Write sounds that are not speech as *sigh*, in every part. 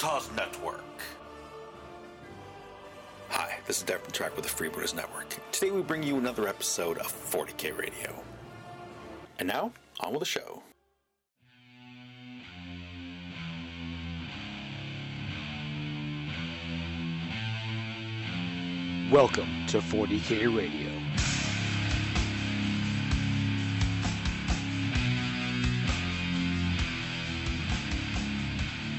Utah's network. Hi, this is Derek from Track with the Freebooters Network. Today we bring you another episode of 40k Radio. And now, on with the show. Welcome to 40k Radio.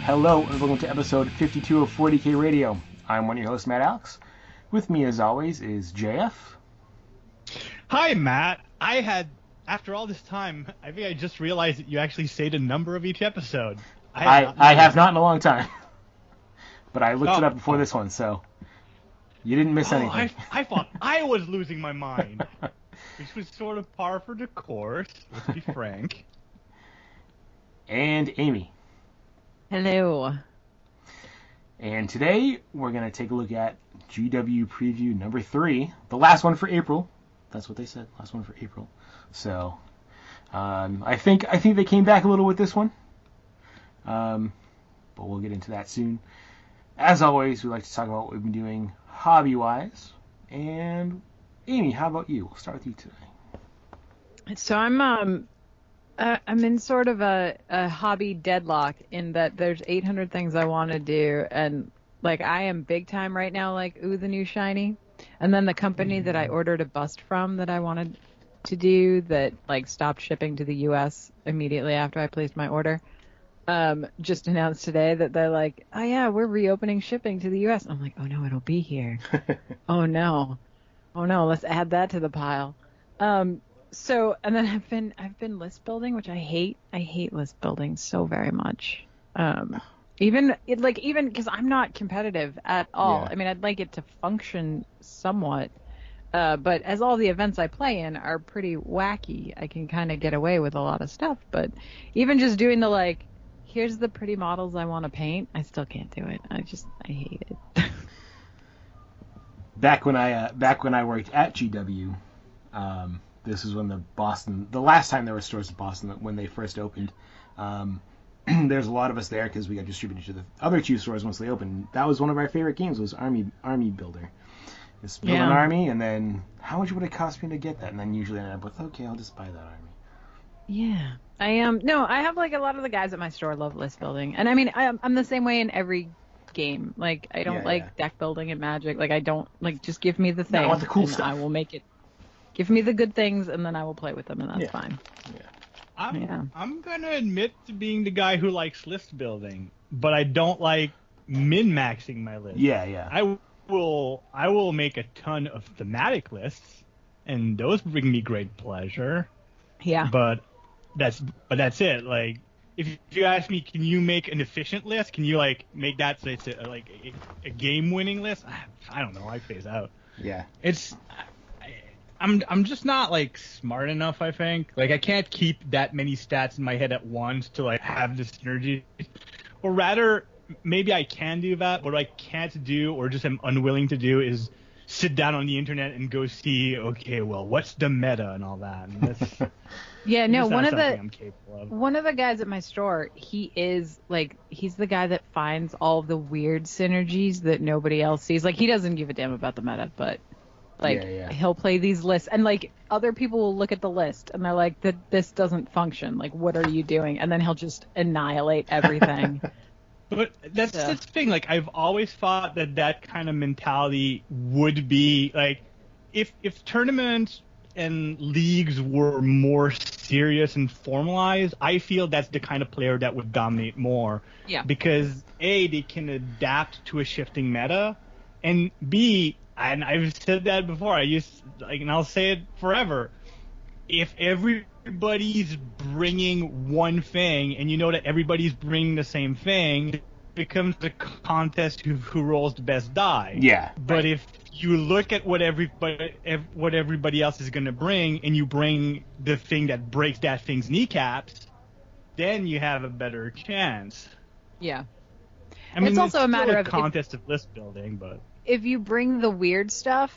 Hello, and welcome to episode 52 of 40k Radio. I'm one of your hosts, Matt Alex. With me, as always, is JF. Hi, Matt. I had, after all this time, I think I just realized that you actually say the number of each episode. I, not I, have not in a long time. *laughs* But I looked it Oh. up before this one, so you didn't miss Oh, anything. I, I thought I was losing my mind. *laughs* Which was sort of par for the course, let's be frank. and Amy. Hello. And today we're going to take a look at GW Preview number three, the last one for April. That's what they said, last one for April. So um, I think I think they came back a little with this one, um, but we'll get into that soon. As always, we like to talk about what we've been doing hobby-wise. And Amy, how about you? We'll start with you today. So I'm um uh, I'm in sort of a, a hobby deadlock in that there's 800 things I want to do and like I am big time right now like ooh the new shiny. And then the company that I ordered a bust from that I wanted to do that like stopped shipping to the US immediately after I placed my order um just announced today that they're like oh yeah we're reopening shipping to the US I'm like oh no it'll be here. *laughs* Oh no. Oh no let's add that to the pile. Um so and then I've been I've been list building, which I hate. I hate list building so very much. Um, even it like even because I'm not competitive at all. Yeah. I mean, I'd like it to function somewhat, uh, but as all the events I play in are pretty wacky, I can kind of get away with a lot of stuff. But even just doing the like, here's the pretty models I want to paint, I still can't do it. I just I hate it. *laughs* back when I uh, back when I worked at GW, um, this is when the Boston, the last time there were stores in Boston when they first opened. Um, *clears throat* there's a lot of us there because we got distributed to the other two stores once they opened. That was one of our favorite games was Army Army Builder. Just build an army, and then how much would it cost me to get that? And then usually I end up with, okay, I'll just buy that army. Yeah, I am. No, I have like a lot of the guys at my store love list building, and I mean, I'm, I'm the same way in every game. Like, I don't Yeah, like yeah. deck building and Magic. Like, I don't like just give me the thing. I want the cool and stuff. I will make it. Give me the good things, and then I will play with them, and that's Yeah. fine. I'm, Yeah. I'm gonna admit to being the guy who likes list building, but I don't like min-maxing my list. Yeah, yeah. I will I will make a ton of thematic lists, and those bring me great pleasure. Yeah. But that's but that's it. Like if you ask me, can you make an efficient list? Can you like make that so it's a, like a, a game-winning list? I, I don't know. I phase out. yeah. It's I, I'm I'm just not like smart enough. I think like I can't keep that many stats in my head at once to like have the synergy, or rather maybe I can do that. What I can't do or just am unwilling to do is sit down on the internet and go see okay well what's the meta and all that. And that's *laughs* Yeah. No, one of the I'm capable of. one of the guys at my store, he is like he's the guy that finds all the weird synergies that nobody else sees. Like he doesn't give a damn about the meta, but like Yeah, yeah. he'll play these lists and like other people will look at the list and they're like that this doesn't function. Like what are you doing? And then he'll just annihilate *laughs* everything. But that's Yeah. the thing. Like I've always thought that that kind of mentality would be like, if if tournaments and leagues were more serious and formalized, I feel that's the kind of player that would dominate more. Yeah. Because a they can adapt to a shifting meta, and b and I've said that before. I used like, and I'll say it forever. If everybody's bringing one thing, and you know that everybody's bringing the same thing, it becomes a contest who who rolls the best die. Yeah. But if you look at what everybody ev- what everybody else is going to bring, and you bring the thing that breaks that thing's kneecaps, then you have a better chance. yeah. I mean, It's also a matter a of if- contest of list building, but If you bring the weird stuff,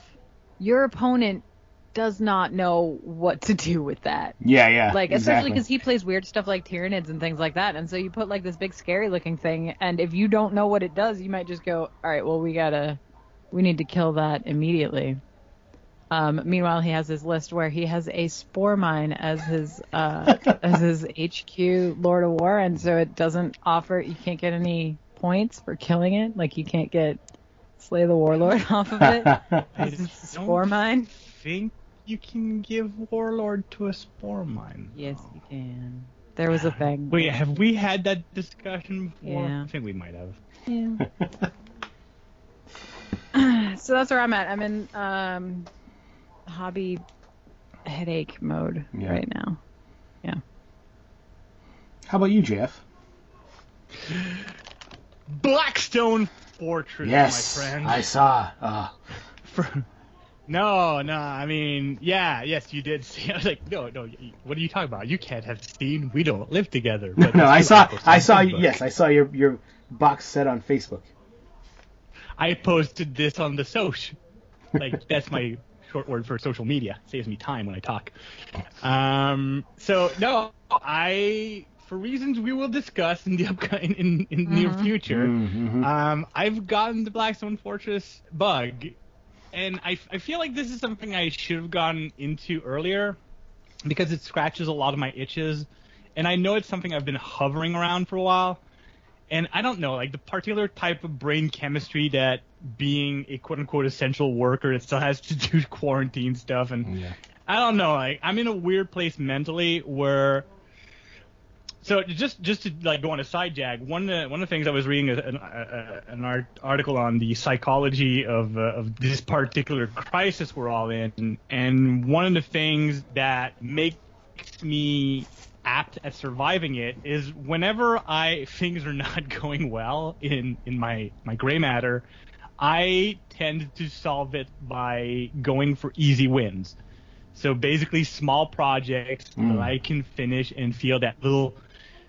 your opponent does not know what to do with that. Yeah, yeah. Like, especially exactly. because he plays weird stuff like Tyranids and things like that. And so you put like this big scary looking thing, and if you don't know what it does, you might just go, all right, well, we gotta, we need to kill that immediately. Um, meanwhile, he has his list where he has a spore mine as his uh, as his HQ Lord of War, and so it doesn't offer. You can't get any points for killing it. Like you can't get Slay the Warlord *laughs* off of it. *laughs* I It's a spore mine. think you can give Warlord to a spore mine. Yes, you can. There was a thing. Wait, have we had that discussion before? Yeah. I think we might have. Yeah. *laughs* so that's where I'm at. I'm in um, hobby headache mode Yeah. right now. Yeah. How about you, Jeff? Blackstone Fortress, Yes, my friend. I saw. Uh, *laughs* For- no, no, I mean, yeah, yes, you did see. *laughs* I was like, no, no, what are you talking about? You can't have seen. We don't live together. But *laughs* no, I saw. I saw. Facebook. Yes, I saw your your box set on Facebook. I posted this on the social. Like that's my short word for social media. Saves me time when I talk. Um. So no, I for reasons we will discuss in the *laughs* upcoming in, in near future. Mhm. Um, I've gotten the Blackstone Fortress bug, and I, I feel like this is something I should have gone into earlier because it scratches a lot of my itches, and I know it's something I've been hovering around for a while. And I don't know, like the particular type of brain chemistry that being a quote unquote essential worker that still has to do quarantine stuff, and Yeah. I don't know, like I'm in a weird place mentally where. So just just to like go on a side jag, one of the, one of the things I was reading an, uh, an art, article on the psychology of uh, of this particular crisis we're all in, and one of the things that makes me apt at surviving it is whenever I things are not *laughs* going well in in my my gray matter, I tend to solve it by going for easy wins. So basically, small projects Mm. that I can finish and feel that little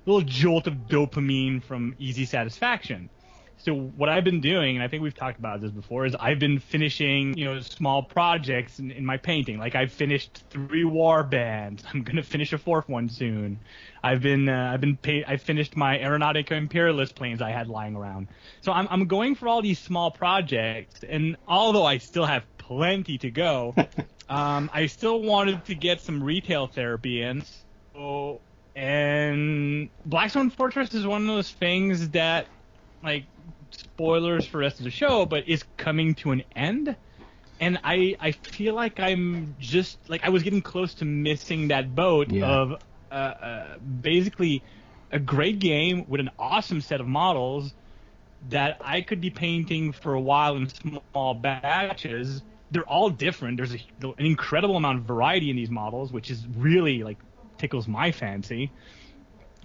little jolt of dopamine from easy satisfaction. So what I've been doing, and I think we've talked about this before, is I've been finishing, you know, small projects in, in my painting. Like I've finished three war bands. *laughs* I'm gonna finish a fourth one soon. I've been, uh, I've been, pa- I finished my Aeronautica Imperialis planes I had lying around. So I'm, I'm going for all these small projects, and although I still have plenty to go, *laughs* um, I still wanted to get some retail therapy in. So, and Blackstone Fortress is one of those things that, like, spoilers for the rest of the show, but is coming to an end. And I, I feel like I'm just like I was getting close to missing that boat Yeah. of uh, uh, basically a great game with an awesome set of models that I could be painting for a while in small batches. They're all different. There's a, an incredible amount of variety in these models, which is really like tickles my fancy.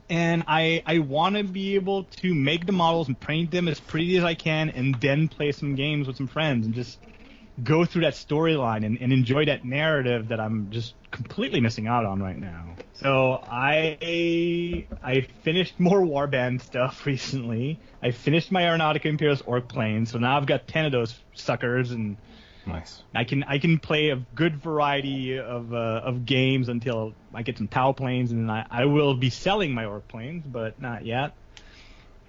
And I I want to be able to make the models and paint them as pretty as I can, and then play some games with some friends and just go through that storyline and, and enjoy that narrative that I'm just completely missing out on right now. So I I finished more Warband stuff *laughs* recently. I finished my Aeronautica Imperialis Orc plane, so now I've got ten of those suckers, and Nice. I can I can play a good variety of uh, of games until I get some Tau planes, and then I, I will be selling my Orc planes, but not yet.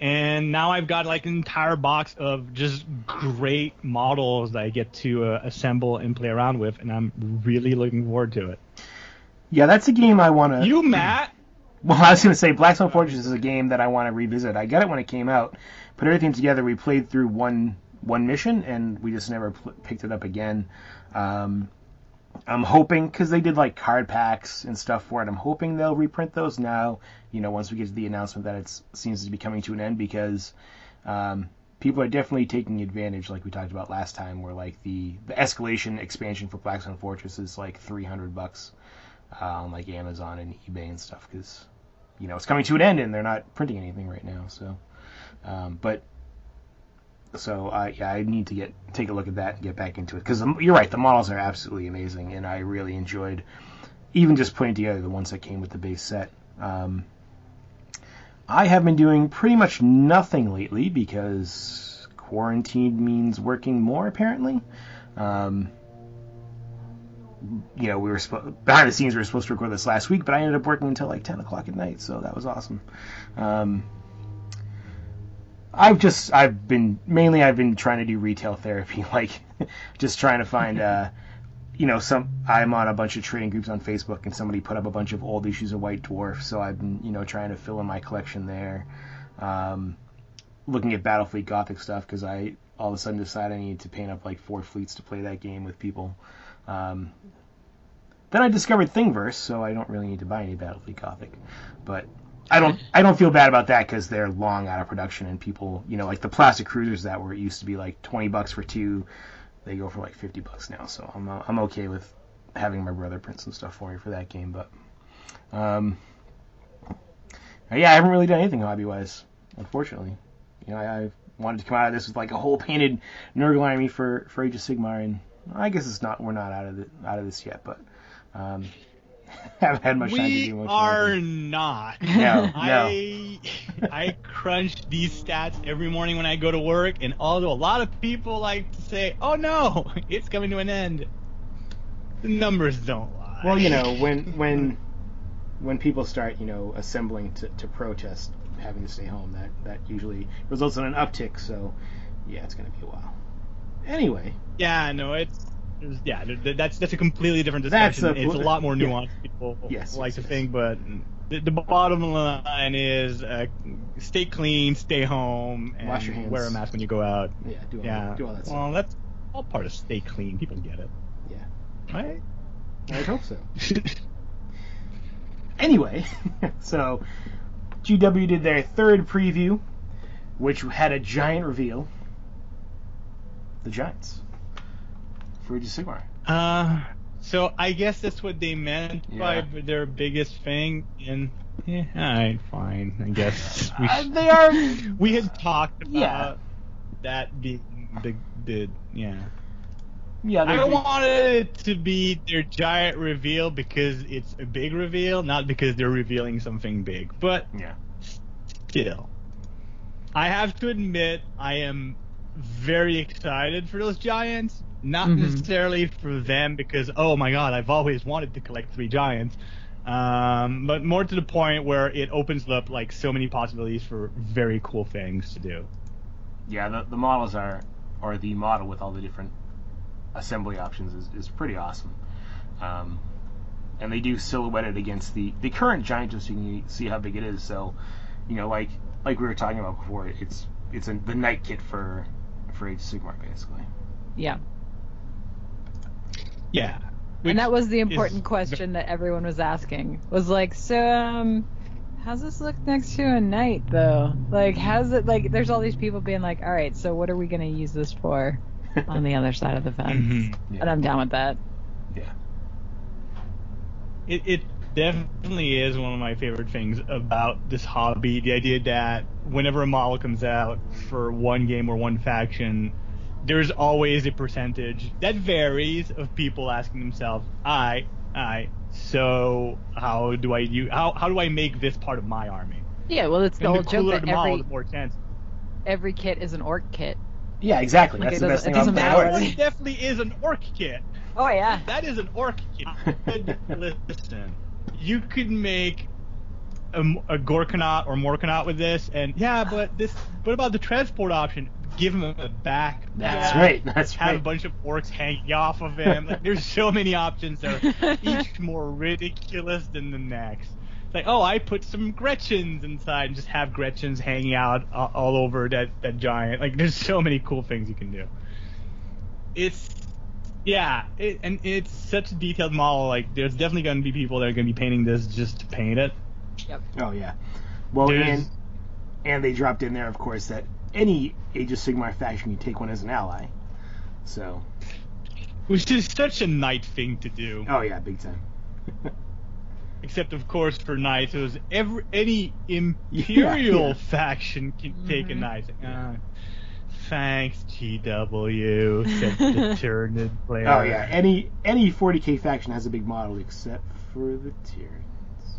And now I've got like an entire box of just great models that I get to uh, assemble and play around with, and I'm really looking forward to it. Yeah, that's a game I want to. You, Matt, *clears throat* Well, I was going to say Blackstone Fortress is a game that I want to revisit. I got it when it came out, put everything together. We played through one one mission, and we just never pl- picked it up again. Um, I'm hoping because they did like card packs and stuff for it. I'm hoping they'll reprint those now. You know, once we get to the announcement that it seems to be coming to an end, because um, people are definitely taking advantage, like we talked about last time, where like the the escalation expansion for Blackstone Fortress is like 300 bucks uh, on like Amazon and eBay and stuff because you know it's coming to an end and they're not printing anything right now. So, um, but so I yeah I need to get take a look at that and get back into it because you're right the models are absolutely amazing and I really enjoyed even just putting together the ones that came with the base set. Um, I have been doing pretty much nothing lately because quarantine means working more apparently. Um, you know, we were spo- behind the scenes. We were supposed to record this last week, but I ended up working until like 10 o'clock at night, so that was awesome. Um, I've just I've been mainly I've been trying to do retail therapy, *laughs* like just trying to find uh, you know some I'm on a bunch of trading groups on Facebook, and somebody put up a bunch of old issues of White Dwarf, so I've been you know trying to fill in my collection there. Um, looking at Battlefleet Gothic stuff because I all of a sudden decided I needed to paint up like four fleets to play that game with people. Um, then I discovered Thingiverse, so I don't really need to buy any Battlefleet Gothic. But I don't I don't feel bad about that because they're long out of production and people you know like the plastic cruisers that were used to be like 20 bucks for two, they go for like 50 bucks now. So I'm uh, I'm okay with having my brother print some stuff for me for that game. But um, yeah, I haven't really done anything hobby wise, unfortunately. You know, I, I wanted to come out of this with like a whole *laughs* painted Nurgle army for for Age of Sigmar, and I guess it's not we're not out of it out of this yet, but um, *laughs* haven't had much time to We do much. are anything. not. No, *laughs* no. I I crunch these stats every morning when I go to work, and although a lot of people like to say, "Oh no, *laughs* it's coming to an end," the numbers don't lie. Well, you know, when when when people start, you know, assembling to, to protest having to stay home, that that usually results in an uptick. So, yeah, it's going to be a while. Anyway, Yeah, no, it's. Yeah, th- th- that's that's a completely different discussion. a- it's a lot more yeah. nuanced. People Yes, like yes, to yes. think, but the, the bottom line is uh, stay clean, stay home, and Wash your hands. wear a mask when you go out. yeah, do all, Yeah, do all that stuff. well, that's all part of stay clean. People get it, yeah, right? I hope so. *laughs* Anyway, *laughs* so GW did their third preview, which had a giant reveal. The Giants for Age of Sigmar. Uh, so I guess that's what they meant Yeah. by their biggest thing. And yeah, alright, fine. I guess *laughs* we, Uh, they are *laughs* we had talked about Yeah. that being the the yeah. yeah. I they're- wanted it to be their giant reveal because it's a big reveal, not because they're revealing something big. But yeah. still, I have to admit I am very excited for those giants. Not Mhm. necessarily for them because oh my god, I've always wanted to collect three giants. Um, but more to the point where it opens up like so many possibilities for very cool things to do. yeah, the, the models are, or the model with all the different assembly options is, is pretty awesome. Um, and they do silhouette it against the, the current giant just so you can see how big it is. So, you know, like like we were talking about before, it's it's a, the knight kit for for Age of Sigmar basically. Yeah. Yeah. and that was the important question that everyone was asking. Was like, so um how's this look next to a knight though? Like how's it like there's all these people being like, All right, so what are we gonna use this for *laughs* on the other side of the fence? Mhm. Yeah. And I'm down with that. Yeah. it, it definitely is one of my favorite things about this hobby. The idea that whenever a model comes out for one game or one faction, there's always a percentage that varies of people asking themselves, "I, I, so how do I use, how how do I make this part of my army?" Yeah, well it's the and whole the joke cooler that the every the more chance. every kit is an orc kit. Yeah, exactly. Like, That's it the best doesn't- thing it about the matter. orcs. It definitely is an orc kit. Oh yeah. That is an orc kit. *laughs* Listen, you could make a, a Gorkanaut or Morkanaut with this, and yeah, but this. What about the transport option? Give him a back. That's pack, right. That's Have a bunch of orcs hanging off of him. Like, there's so *laughs* many options that are *laughs* each more ridiculous than the next. It's like, oh, I put some Gretchens inside and just have Gretchens hanging out uh, all over that, that giant. Like, there's so many cool things you can do. It's, yeah, it, and it's such a detailed model. Like, there's definitely going to be people that are going to be painting this just to paint it. Yep. Oh yeah. Well, There's- and and they dropped in there, of course, that any Age of Sigmar faction you take one as an ally. So, Which is such a knight thing to do. oh yeah, big time. *laughs* Except, of course, for knights, it was every any imperial Yeah, yeah. faction can take a Mhm. knight. Uh, thanks, GW, said the *laughs* Tyranid player. Oh yeah, any any 40k faction has a big model except for the Tyranids.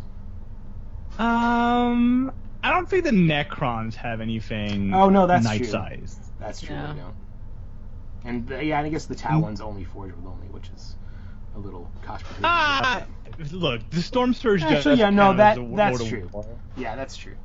Um, I don't think the Necrons have anything. Oh, no, that's knight true. sized. That's true. Yeah. They don't. And uh, yeah, and I guess the Tau one's only Forge with only, which is a little cost per page. Ah, look, the Storm Surge. Actually, does yeah, no, that a that's true. War. Yeah, that's true.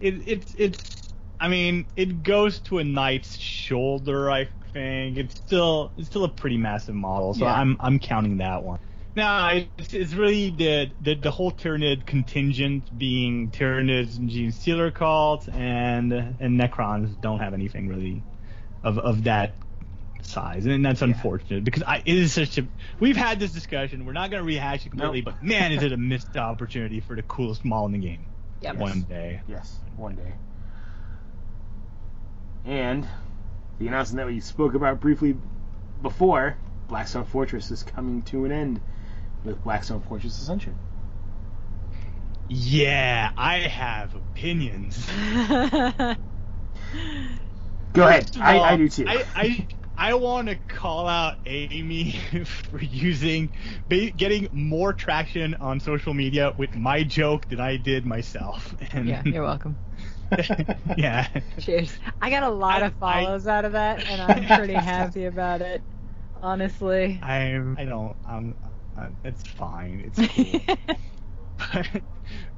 It, it's it's. I mean, it goes to a knight's shoulder. I think it's still it's still a pretty massive model, so Yeah. I'm I'm counting that one. No, it's, it's really the, the the whole Tyranid contingent being Tyranids and Genestealer cult and and Necrons don't have anything really of of that size, and that's unfortunate because I it is such a we've had this discussion. We're not going to rehash it completely, Nope. but man, is it a missed opportunity for the coolest mall in the game Yep. one day. Yes, one day. And the announcement that we spoke about briefly before, Blackstone Fortress is coming to an end with Blackstone Fortress Ascension. Yeah, I have opinions. *laughs* Go ahead. First I, all, I do too. I, I, I want to call out Amy *laughs* for using, getting more traction on social media with my joke than I did myself. And yeah, you're welcome. *laughs* yeah. Cheers. I got a lot I- of follows out of that, and I'm pretty happy about it. Honestly. I'm. I don't. I'm. Uh, it's fine. It's *laughs* cool. but,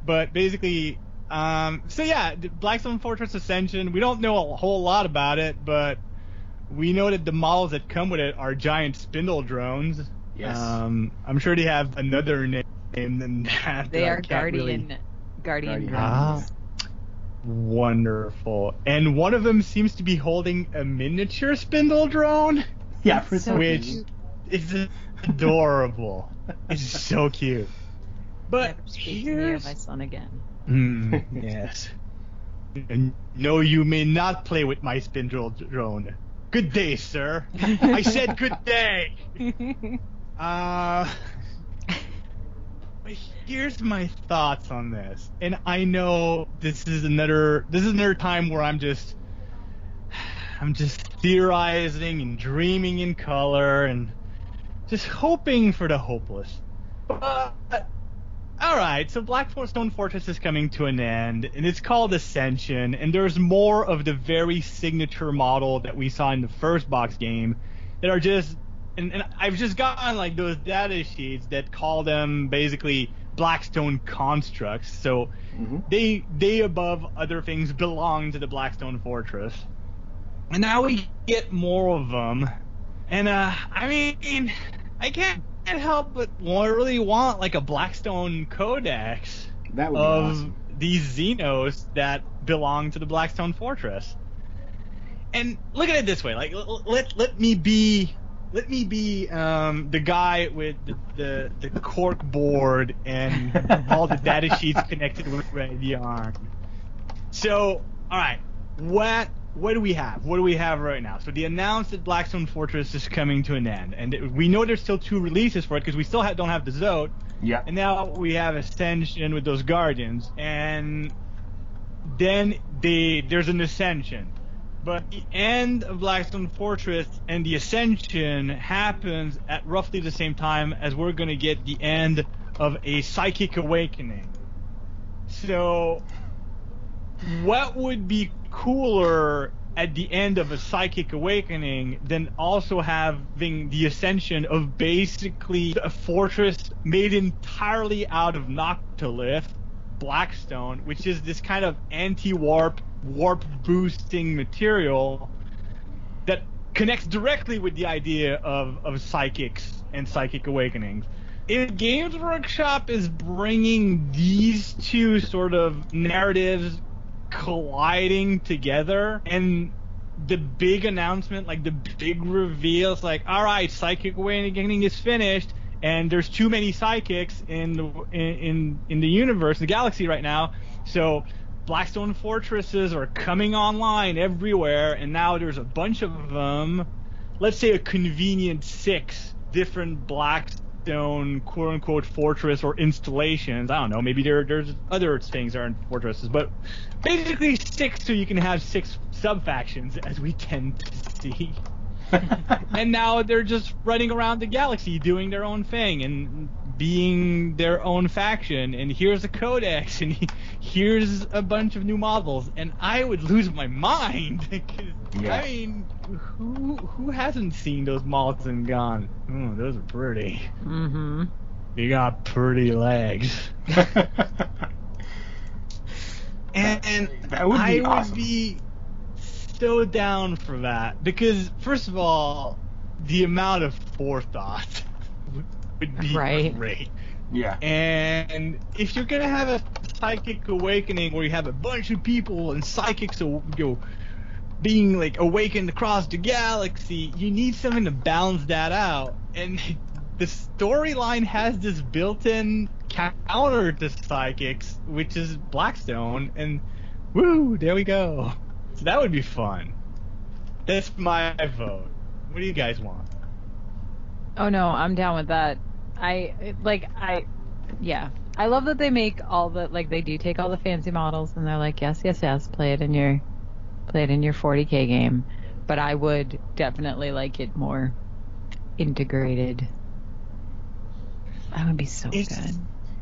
but basically, um, so yeah, the Blackstone Fortress Ascension. We don't know a whole lot about it, but we know that the models that come with it are giant spindle drones. Yes. Um, I'm sure they have another name than that. they that are can't really- guardian guardian, Guardian. drones. Ah. Wonderful. And one of them seems to be holding a miniature spindle drone. yeah, for so Which reason. is adorable. it's so cute. But Never speak to me or here's my son again. Mm, *laughs* yes. And no, you may not play with my spindle drone. Good day, sir. I said good day. *laughs* Uh, but here's my thoughts on this, and I know this is another this is another time where I'm just I'm just theorizing and dreaming in color and just hoping for the hopeless. But all right, so Blackstone Fortress is coming to an end, and it's called Ascension, and there's more of the very signature model that we saw in the first box game that are just, and, and I've just gotten like those data sheets that call them basically Blackstone constructs. So Mhm. they they above other things belong to the Blackstone Fortress, and now we get more of them, and uh, I mean, I can't help but really want like a Blackstone Codex That would of awesome. these Xenos that belong to the Blackstone Fortress. And look at it this way: like, let let me be, let me be um, the guy with the, the the cork board and *laughs* all the data sheets connected with the arm. So, all right, what what do we have? What do we have right now? So the announced that Blackstone Fortress is coming to an end, and it- we know there's still two releases for it because we still don't have the Zote. Yeah. And now we have Ascension with those Guardians, and then they there's an Ascension. But the end of Blackstone Fortress and the Ascension happens at roughly the same time as we're gonna get the end of a Psychic Awakening. So, what would be cooler at the end of a Psychic Awakening than also having the ascension of basically a fortress made entirely out of Noctilith, Blackstone, which is this kind of anti-warp, warp boosting material that connects directly with the idea of, of psychics and psychic awakenings. If Games Workshop is bringing these two sort of narratives colliding together and the big announcement, like the big reveal, it's like, all right, Psychic Awakening is finished, and there's too many psychics in the in, in the universe, the galaxy right now. So Blackstone fortresses are coming online everywhere, and now there's a bunch of them. Let's say a convenient six different Blackstone quote unquote fortress or installations. I don't know, maybe there there's other things that aren't fortresses, but basically six so you can have six sub factions as we tend to see. *laughs* and now they're just running around the galaxy doing their own thing and being their own faction and here's a codex and here's a bunch of new models and i would lose my mind. *laughs* Yeah. i mean who who hasn't seen those moths and gone? Oh, those are pretty. Mm-hmm. You got pretty legs. *laughs* and That would be I awesome. would be so down for that because first of all, the amount of forethought *laughs* would- would be Right. great. yeah. And if you're gonna have a psychic awakening where you have a bunch of people and psychics, you know, being like awakened across the galaxy, you need something to balance that out. And the storyline has this built-in counter to psychics, which is Blackstone, and woo, there we go. So that would be fun. That's my vote. What do you guys want? Oh no, I'm down with that. I like I yeah. I love that they make all the like they do take all the fancy models and they're like, yes, yes, yes, play it in your play it in your 40k game. But I would definitely like it more integrated. That would be so It's- good.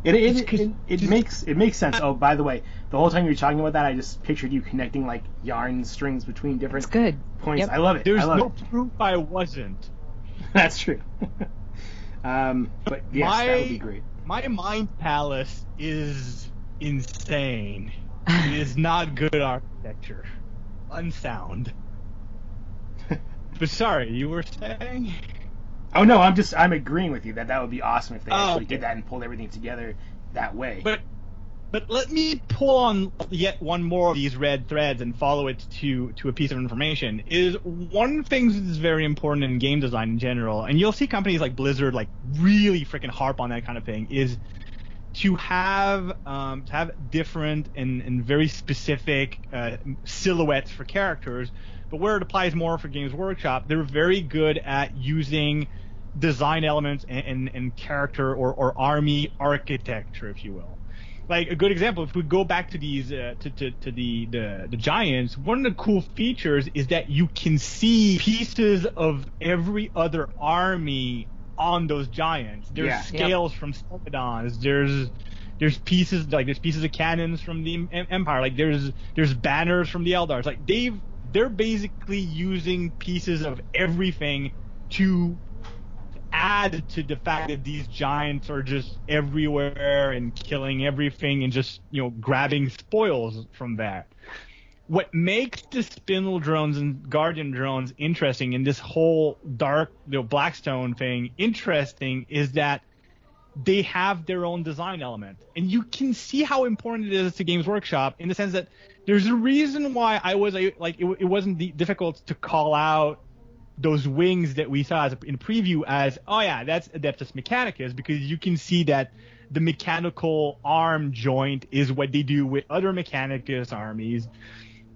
It It's it, 'cause- it, it makes it makes sense. Oh, by the way, the whole time you were talking about that, I just pictured you connecting like yarn strings between different It's good. points. Yep. I love it. There's I love no it. proof I wasn't. *laughs* That's true. *laughs* um, but yes, that would be My- great. My mind palace is insane. It is *laughs* not good architecture. Unsound. But sorry, you were saying? Oh no, I'm just I'm agreeing with you that that would be awesome if they Oh, actually did that and pulled everything together that way. But but let me pull on yet one more of these red threads and follow it to to a piece of information. Is one thing that is very important in game design in general, and you'll see companies like Blizzard like really freaking harp on that kind of thing. Is to have um, to have different and, and very specific uh, silhouettes for characters, but where it applies more for Games Workshop, they're very good at using design elements and, and, and character or, or army architecture, if you will. Like a good example, if we go back to these uh, to, to, to the, the the giants, one of the cool features is that you can see pieces of every other army on those giants. There's Yeah. scales from Stegadons. There's there's pieces like there's pieces of cannons from the em- Empire. Like there's there's banners from the Eldars. Like they've they're basically using pieces of everything to add to the fact that these giants are just everywhere and killing everything and just you know grabbing spoils from that. What makes the spindle drones and guardian drones interesting in this whole dark you know, Blackstone thing interesting is that they have their own design element. And you can see how important it is to Games Workshop in the sense that there's a reason why I was like, it, it wasn't difficult to call out those wings that we saw in preview as, oh yeah, that's Adeptus Mechanicus because you can see that the mechanical arm joint is what they do with other Mechanicus armies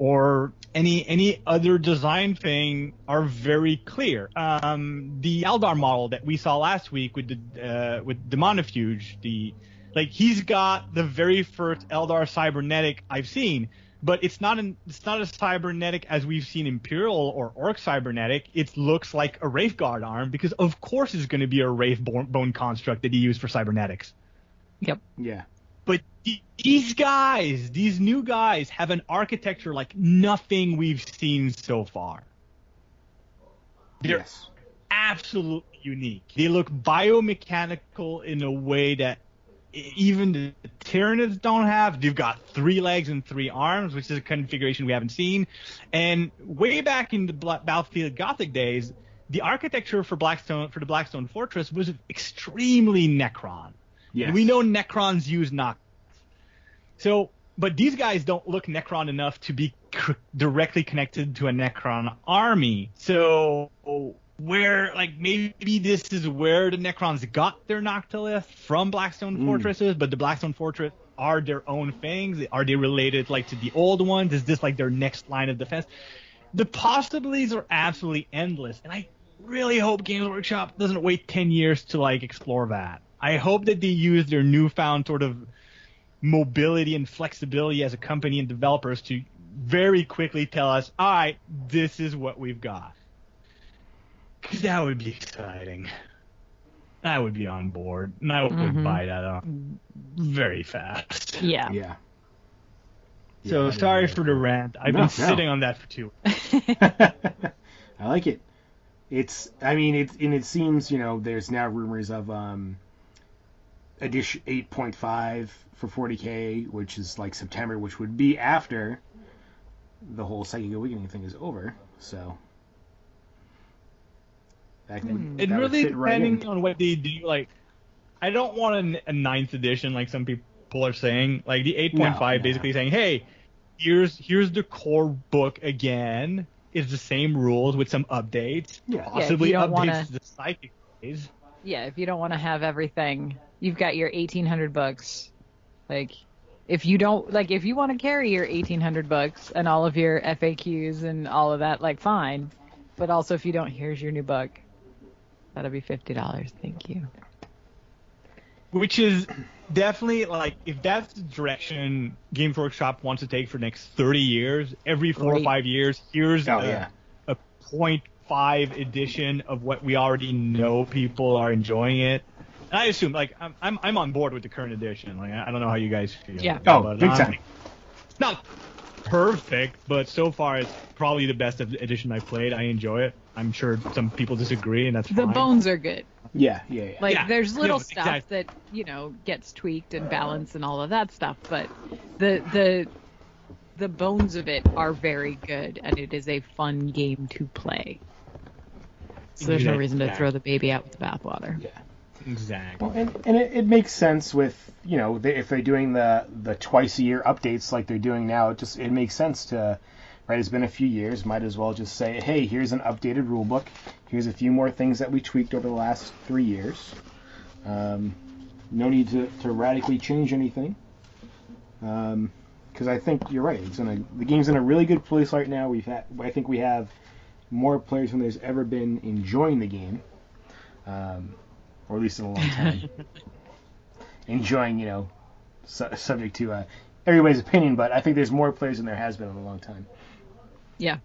or any any other design thing are very clear. Um, the Eldar model that we saw last week with the uh, with Daemonifuge, the like he's got the very first Eldar cybernetic I've seen, but it's not an it's not a cybernetic as we've seen Imperial or Orc cybernetic. It looks like a Wraith Guard arm because of course it's going to be a Wraith bone, bone construct that he used for cybernetics. Yep. yeah. But these guys, these new guys, have an architecture like nothing we've seen so far. They're Yes. absolutely unique. They look biomechanical in a way that even the Tyranids don't have. They've got three legs and three arms, which is a configuration we haven't seen. And way back in the Battlefleet Gothic days, the architecture for Blackstone for the Blackstone Fortress was extremely Necron. Yes. We know Necrons use knock. So, but these guys don't look Necron enough to be cr- directly connected to a Necron army. So, where like maybe this is where the Necrons got their Noctilith from Blackstone Mm. fortresses, but the Blackstone fortress are their own things. Are they related like to the old ones? Is this like their next line of defense? The possibilities are absolutely endless, and I really hope Games Workshop doesn't wait 10 years to like explore that. I hope that they use their newfound sort of mobility and flexibility as a company and developers to very quickly tell us, all right, this is what we've got. Because that would be exciting. I would be on board, and I would Mhm. buy that up very fast. Yeah. Yeah. So Yeah, sorry yeah. for the rant. I've No, been no. sitting on that for two. *laughs* I like it. It's, I mean, it and it seems you know there's now rumors of um, edition 8.5 for 40k, which is like September, which would be after the whole Psychic Awakening thing is over. So that would, Hmm. It that would really fit right in. depending on what they do. Like, I don't want a, a ninth edition like some people are saying. Like the 8.5 No, no. basically saying, hey, here's here's the core book again. It's the same rules with some updates. Yeah. Yeah, Possibly you don't updates wanna- to the psychic phase. Yeah, if you don't want to have everything, you've got your 1800 bucks Like, if you don't, like, if you want to carry your 1800 bucks and all of your FAQs and all of that, like, fine. But also, if you don't, here's your new book. That'll be $50. Thank you. which is definitely like if that's the direction Games Workshop wants to take for the next 30 years, every four or five years, here's Oh, a, yeah. a 0.5 edition of what we already know people are enjoying it. And I assume like I'm I'm, I'm on board with the current edition. Like I I don't know how you guys feel. Yeah. Oh, but big I'm- time. Not perfect, but so far it's probably the best edition I've played. I enjoy it. I'm sure some people disagree, and that's The fine. bones are good. Yeah, yeah, yeah. Like, Yeah, there's little no, stuff exactly. that, you know, gets tweaked and balanced and all of that stuff, but the, the, the bones of it are very good, and it is a fun game to play. So there's no reason to throw the baby out with the bathwater. yeah. Exactly. Well, and, and it, it makes sense with you know they, if they're doing the the twice a year updates like they're doing now. It just it makes sense to right. It's been a few years. Might as well just say, hey, here's an updated rule book. Here's a few more things that we tweaked over the last three years. Um, no need to, to radically change anything. Because I think you're right. It's in a, the game's in a really good place right now. We've had I think we have more players than there's ever been enjoying the game. Um, or at least in a long time. *laughs* Enjoying, you know, su- subject to uh, everybody's opinion, but I think there's more players than there has been in a long time. Yeah.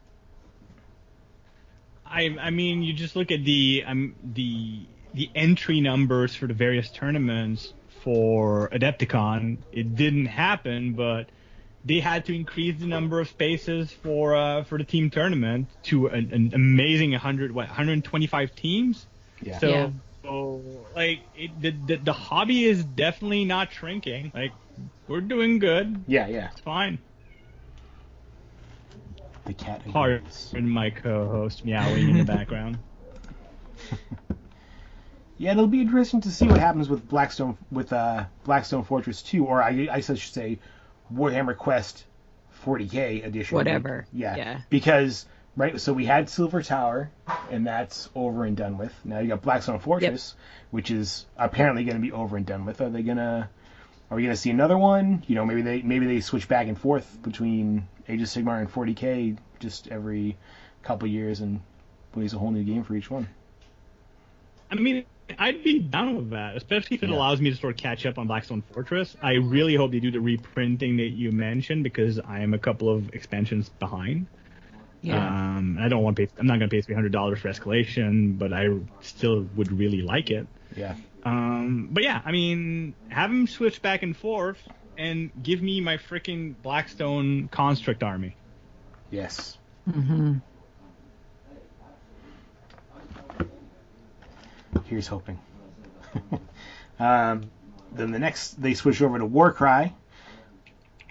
I I mean, you just look at the um the the entry numbers for the various tournaments for Adepticon. It didn't happen, but they had to increase the number of spaces for uh, for the team tournament to an, an amazing 100 what 125 teams. Yeah. So, Yeah. So like it, the, the the hobby is definitely not shrinking. Like we're doing good. yeah, yeah. It's fine. The cat. Hard and my co-host meowing in the *laughs* background. Yeah, it'll be interesting to see what happens with Blackstone with uh, Blackstone Fortress 2, or I, I should say Warhammer Quest 40k edition. Whatever. Yeah. Yeah. Because right, so we had Silver Tower, and that's over and done with. Now you got Blackstone Fortress, which is apparently going to be over and done with. Are they gonna? Are we gonna see another one? You know, maybe they maybe they switch back and forth between Age of Sigmar and 40k just every couple years and release a whole new game for each one. I mean, I'd be down with that, especially if it Yeah. allows me to sort of catch up on Blackstone Fortress. I really hope they do the reprinting that you mentioned because I am a couple of expansions behind. Yeah. Um, I don't want to pay. I'm not going to pay three hundred dollars for escalation, but I still would really like it. Yeah. Um, but yeah, I mean, have them switch back and forth and give me my freaking Blackstone Construct army. Yes. hmm Here's hoping. *laughs* um, then the next, they switch over to Warcry.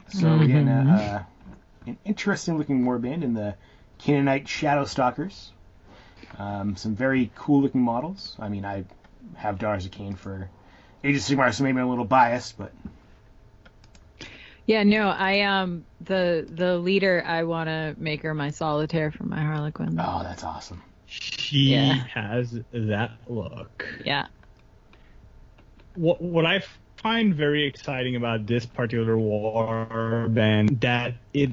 So again, uh, uh, an interesting looking warband in the Khainite Shadow Stalkers. Um, some very cool looking models. I mean, I have Daughters of Khaine for Age of Sigmar, so maybe I'm a little biased, but Yeah, no, I um the the leader I want to make her my solitaire for my Harlequin. oh, that's awesome. She Yeah. has that look. Yeah. what what I find very exciting about this particular war band that it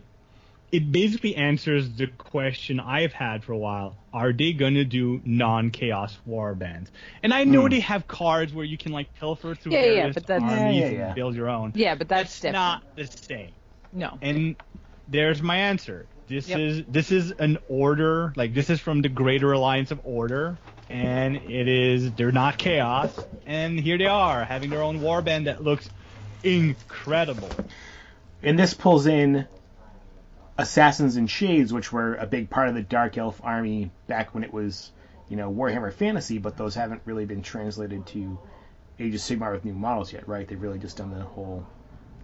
it basically answers the question I've had for a while. Are they gonna do non-chaos war bands? And I know Hmm. they have cards where you can like pilfer through Yeah, yeah, various but that's- armies Yeah, yeah, yeah. and build your own. Yeah, but that's, different. not the same. no. And there's my answer. This Yep. is this is an order, like this is from the Greater Alliance of Order, and it is they're not chaos, and here they are having their own warband that looks incredible. And this pulls in assassins and shades, which were a big part of the Dark Elf army back when it was, you know, Warhammer Fantasy, but those haven't really been translated to Age of Sigmar with new models yet, right? They've really just done the whole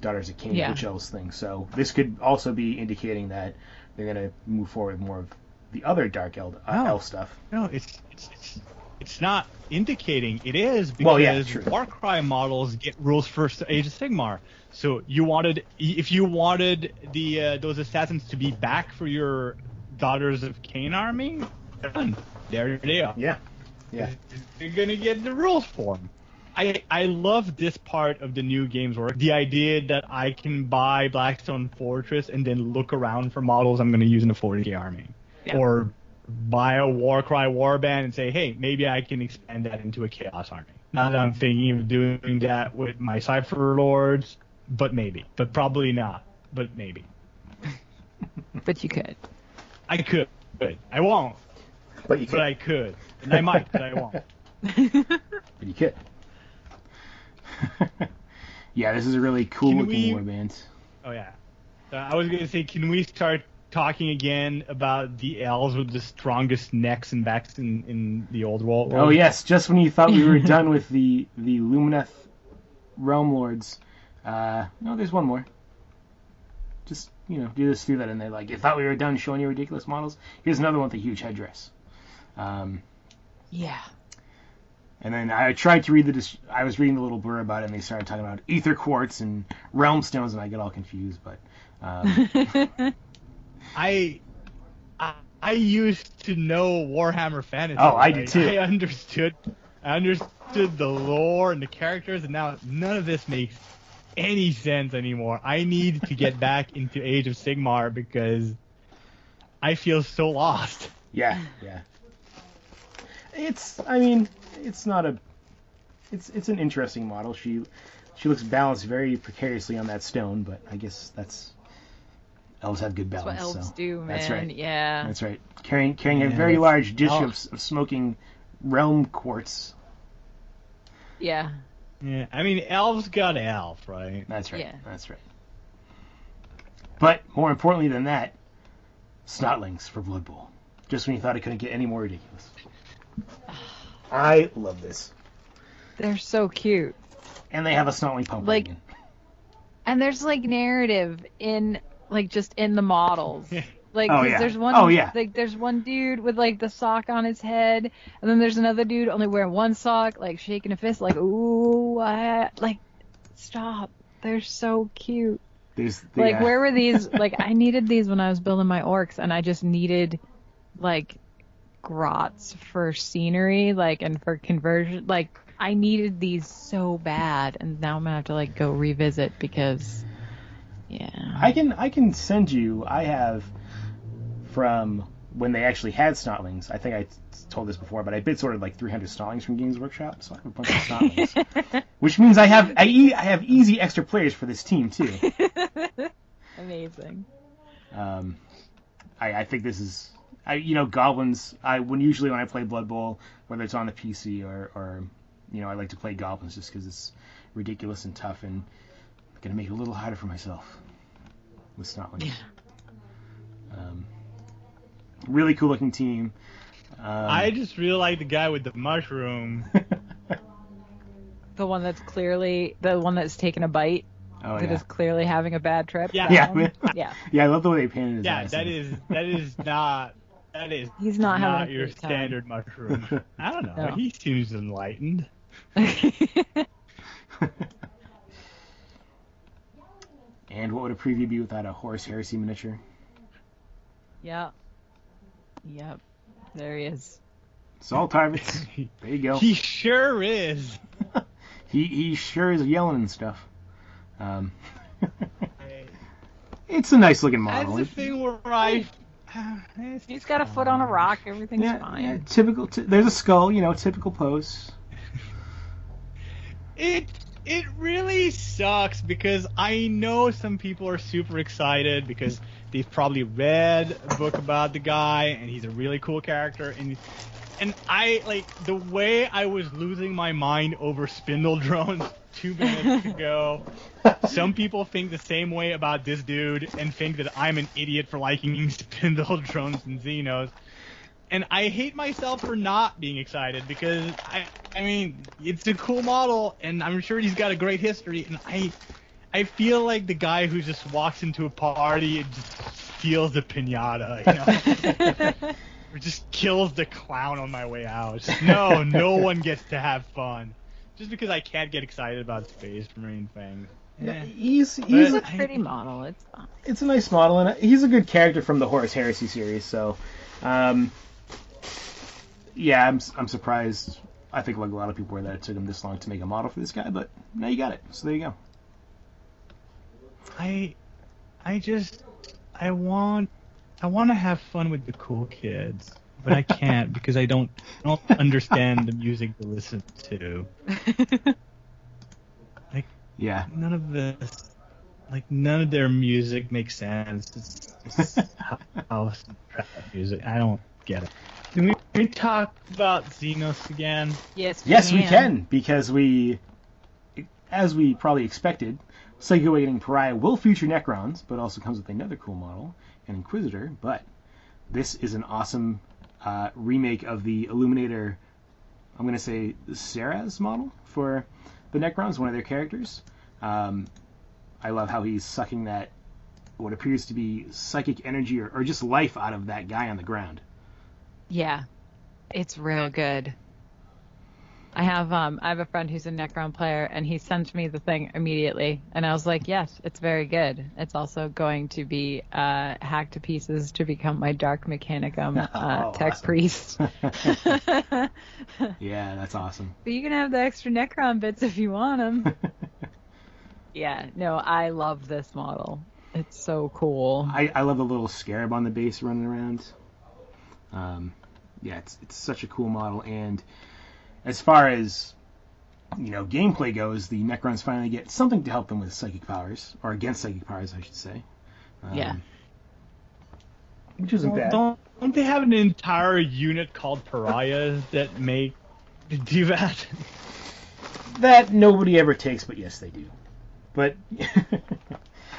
Daughters of Khaine Yeah. Witch Elves thing. So this could also be indicating that they're going to move forward with more of the other Dark Elf, uh, Oh. elf stuff. No, it's it's it's, it's not indicating it is because Well, yeah, true. Warcry models get rules for Age of Sigmar. So you wanted if you wanted the uh, those assassins to be back for your Daughters of Khaine army, done. There they are. Yeah. Yeah. You're gonna get the rules for them. I I love this part of the new games work. The idea that I can buy Blackstone Fortress and then look around for models I'm gonna use in a 40k army, Yeah. or buy a Warcry warband and say, hey, maybe I can expand that into a Chaos army. Not that I'm thinking of doing that with my Cypher Lords, but maybe, but probably not, but maybe. *laughs* But you could. I could, But I won't, But you could. but. I could, and I might, but I won't. *laughs* *laughs* But you could. yeah, this is a really cool Can looking we- warband. Oh yeah. Uh, I was gonna say, can we start talking again about the elves with the strongest necks and backs in, in the old world? Oh yes, just when you thought we were *laughs* done with the the Lumineth Realm Lords, uh, no, there's one more. Just you know, do this, do that, and they like. You thought we were done showing you ridiculous models. Here's another one with a huge headdress. Um, Yeah. and then I tried to read the. Dis- I was reading the little blur about it, and they started talking about aetherquartz and realm stones, and I get all confused. But um, *laughs* I, I I used to know Warhammer Fantasy. Oh, I do Like, too. I understood, I understood the lore and the characters, and now none of this makes any sense anymore. I need to get *laughs* back into Age of Sigmar because I feel so lost. Yeah, *laughs* yeah. It's, I mean, it's not a, it's it's an interesting model. She, she looks balanced very precariously on that stone, but I guess that's elves have good That's balance. what elves so. do, man. That's right. Yeah. That's right. Carrying carrying a very large dish oh. of, of smoking realm quartz. Yeah. Yeah, I mean, elves got elf, right? That's right. Yeah. That's right. But more importantly than that, snotlings for Blood Bowl. Just when you thought it couldn't get any more ridiculous. *sighs* I love this. They're so cute. And they have a snotling pump Like- And there's like narrative in like just in the models. Like, Oh, 'cause yeah. there's one, Oh, yeah. like, there's one dude with like the sock on his head, and then there's another dude only wearing one sock, like shaking a fist, like, ooh, I, like, stop. They're so cute. There's the, Like, uh, where were these? *laughs* Like, I needed these when I was building my orcs, and I just needed, like, grots for scenery, like, and for conversion. Like, I needed these so bad, and now I'm gonna have to like go revisit because, yeah. I can I can send you. I have from when they actually had snotlings. I think I told this before, but I bit sorted like 300 snotlings from Games Workshop, so I have a bunch of snotlings. *laughs* Which means I have I, e- I have easy extra players for this team too. *laughs* Amazing. Um, I, I think this is, I you know, goblins. I when usually when I play Blood Bowl, whether it's on the PC or or you know, I like to play goblins just because it's ridiculous and tough, and I'm gonna make it a little harder for myself with Snotlings. Um, really cool looking team. Um, I just really like the guy with the mushroom. *laughs* The one that's clearly the one that's taken a bite. oh that is yeah, clearly having a bad trip. Yeah. Yeah. *laughs* yeah. yeah. I love the way they painted his yeah, eyes. that is that is *laughs* not that is He's not having not a your great time. standard mushroom. I don't know. No. He seems enlightened. And what would a preview be without a Horus Heresy miniature? Yeah. Yep. There he is. Saul Tarvitz. *laughs* There you go. He sure is. *laughs* He he sure is yelling and stuff. Um, *laughs* it's a nice looking That's model. the thing where I. *sighs* He's got a foot on a rock. Everything's yeah, fine. yeah, typical. T- there's a skull, you know, typical pose. It it really sucks because I know some people are super excited because they've probably read a book about the guy and he's a really cool character and and I like the way I was losing my mind over spindle *laughs* drones two minutes *laughs* ago some people think the same way about this dude and think that I'm an idiot for liking *laughs* spindle drones and Xenos. And I hate myself for not being excited because I, I mean, it's a cool model, and I'm sure he's got a great history. And I, I feel like the guy who just walks into a party and just steals a pinata, you know, *laughs* or just kills the clown on my way out. No, no one gets to have fun just because I can't get excited about Space Marine things. Yeah, he's he's It's a pretty model. It's fun. it's a nice model and he's a good character from the Horus Heresy series. So, um, yeah, I'm I'm surprised. I think like a lot of people were that it took him this long to make a model for this guy, but now you got it. So there you go. I, I just, I want, I want to have fun with the cool kids, but I can't *laughs* because I don't, I don't understand the music to listen to. *laughs* Like Yeah. none of this, like none of their music makes sense. It's, it's *laughs* house music. I don't get it. Can we, can we talk about Xenos again? Yes, Yes, we can because we, as we probably expected, Psychic Awakening Pariah will feature Necrons, but also comes with another cool model, an Inquisitor. But this is an awesome uh, remake of the Illuminor. I'm going to say Szeras model for the Necrons, one of their characters. Um, I love how he's sucking that what appears to be psychic energy or, or just life out of that guy on the ground. Yeah, it's real good. I have um I have a friend who's a Necron player and he sent me the thing immediately and I was like, yes, it's very good. It's also going to be uh, hacked to pieces to become my Dark Mechanicum *laughs* uh, Oh, tech awesome. priest. *laughs* *laughs* Yeah, that's awesome. But you can have the extra Necron bits if you want them. yeah, no, I love this model. It's so cool. I, I love the little scarab on the base running around. Um, yeah, it's it's such a cool model, and as far as you know, gameplay goes, the Necrons finally get something to help them with psychic powers, or against psychic powers, I should say. Um, Yeah. which isn't bad. Don't, don't they have an entire unit called pariahs that make do that? That nobody ever takes, but yes, they do. But *laughs*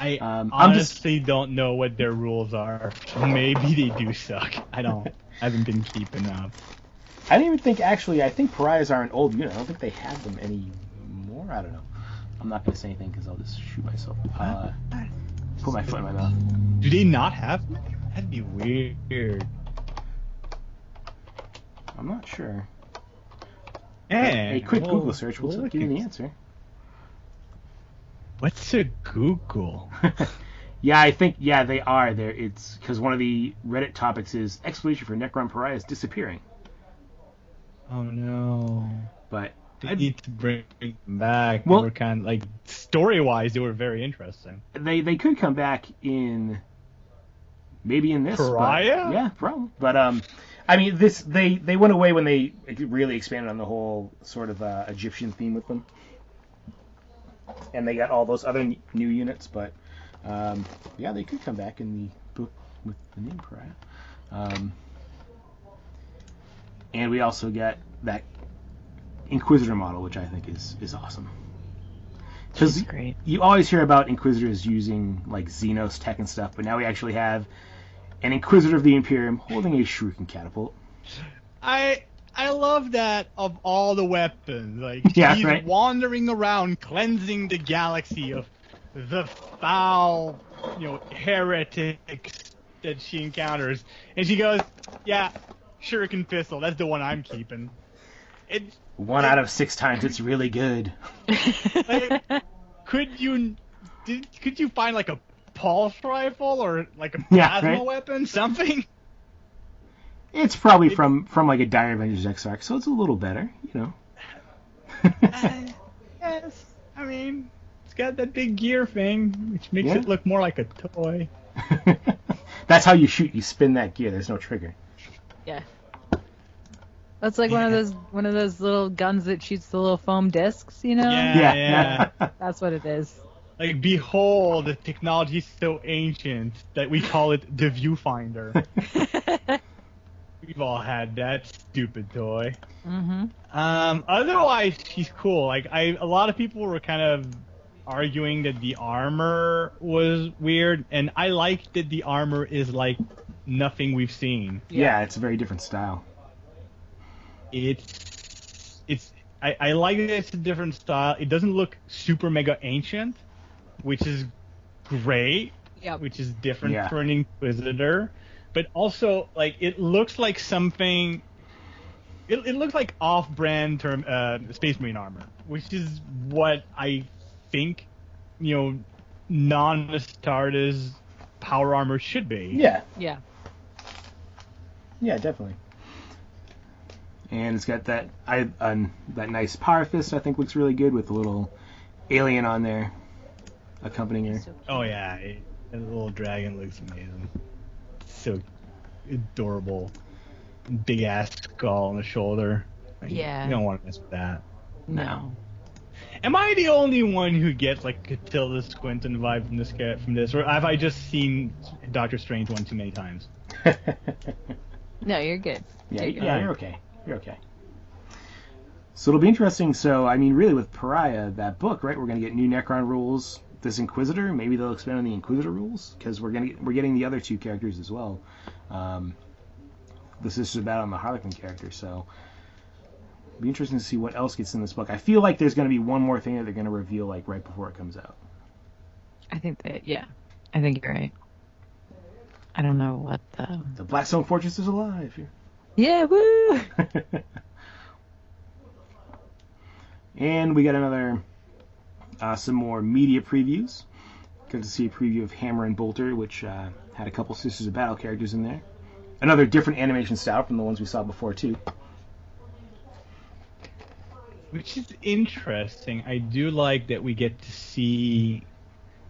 I Um, I'm just- honestly don't know what their rules are. Maybe they do suck. I don't. I haven't been keeping up. I don't even think actually. I think pariahs are an old unit. I don't think they have them anymore. I don't know. I'm not gonna say anything because I'll just shoot myself. Uh, put my foot in my mouth. Do they not have them? That'd be weird. I'm not sure. Hey, a quick well, Google search will look give you the answer. What's a Google? *laughs* yeah, I think yeah they are there. It's because one of the Reddit topics is explanation for Necron pariahs disappearing. Oh no. But They I- need to bring them back. Well- they were kind of like story wise, they were very interesting. they they could come back in maybe in this but- yeah, probably. But um, I mean this they they went away when they really expanded on the whole sort of uh, Egyptian theme with them, and they got all those other n- new units. But um, yeah, they could come back in the book with the name Pariah. Um, and we also get that Inquisitor model, which I think is is awesome. Because great. you always hear about Inquisitors using like Xenos tech and stuff, but now we actually have an Inquisitor of the Imperium holding a Shuriken catapult. I I love that of all the weapons. Like *laughs* Yeah, she's right. wandering around cleansing the galaxy of the foul, you know, heretics that she encounters. And she goes, Yeah, Shuriken pistol, that's the one I'm keeping. It One out of six times, it's really good. like, could you did could you find like a pulse rifle or like a *laughs* Yeah, plasma right. weapon, something? It's probably from from like a Dire Avengers Exarch, so it's a little better, you know. *laughs* Uh, yes. I mean, got that big gear thing, which makes Yeah. it look more like a toy. *laughs* That's how you shoot. You spin that gear. There's no trigger. Yeah. That's like one of those one of those little guns that shoots the little foam discs, you know? Yeah. Yeah. *laughs* That's what it is. Like, behold, the technology is so ancient that we call it the viewfinder. *laughs* We've all had that stupid toy. Mm-hmm. Um, otherwise, she's cool. Like, I, a lot of people were kind of arguing that the armor was weird, and I like that the armor is like nothing we've seen. Yeah, it's a very different style. It's it's I, I like that it's a different style. It doesn't look super mega ancient, which is great. Yep. Which is different Yeah. for an inquisitor, but also like it looks like something. It, it looks like off-brand term uh, Space Marine armor, which is what I think, you know, non-Astartes power armor should be. Yeah, Yeah. yeah, definitely. And it's got that I um, that nice power fist. I think looks really good with a little alien on there accompanying her. Oh yeah, it, the little dragon looks amazing. So adorable. Big ass skull on the shoulder. Like, Yeah. You don't want to mess with that. No. Am I the only one who gets like a Tilda Swinton vibe from this guy, from this, or have I just seen Doctor Strange one too many times? *laughs* No, you're good. Yeah, You're good. yeah, you're okay. You're okay. So it'll be interesting. So I mean, really, with Pariah, that book, right? We're gonna get new Necron rules. This Inquisitor, maybe they'll expand on the Inquisitor rules because we're gonna we're getting the other two characters as well. Um, the Sisters of Battle and the Harlequin character. So it'll be interesting to see what else gets in this book. I feel like there's gonna be one more thing that they're gonna reveal like right before it comes out. I think that, yeah. I think you're right. I don't know what the. The Blackstone Fortress is alive. Here. Yeah, woo! *laughs* And we got another, uh, some more media previews. Got to see a preview of Hammer and Bolter, which uh, had a couple Sisters of Battle characters in there. Another different animation style from the ones we saw before too. Which is interesting. I do like that we get to see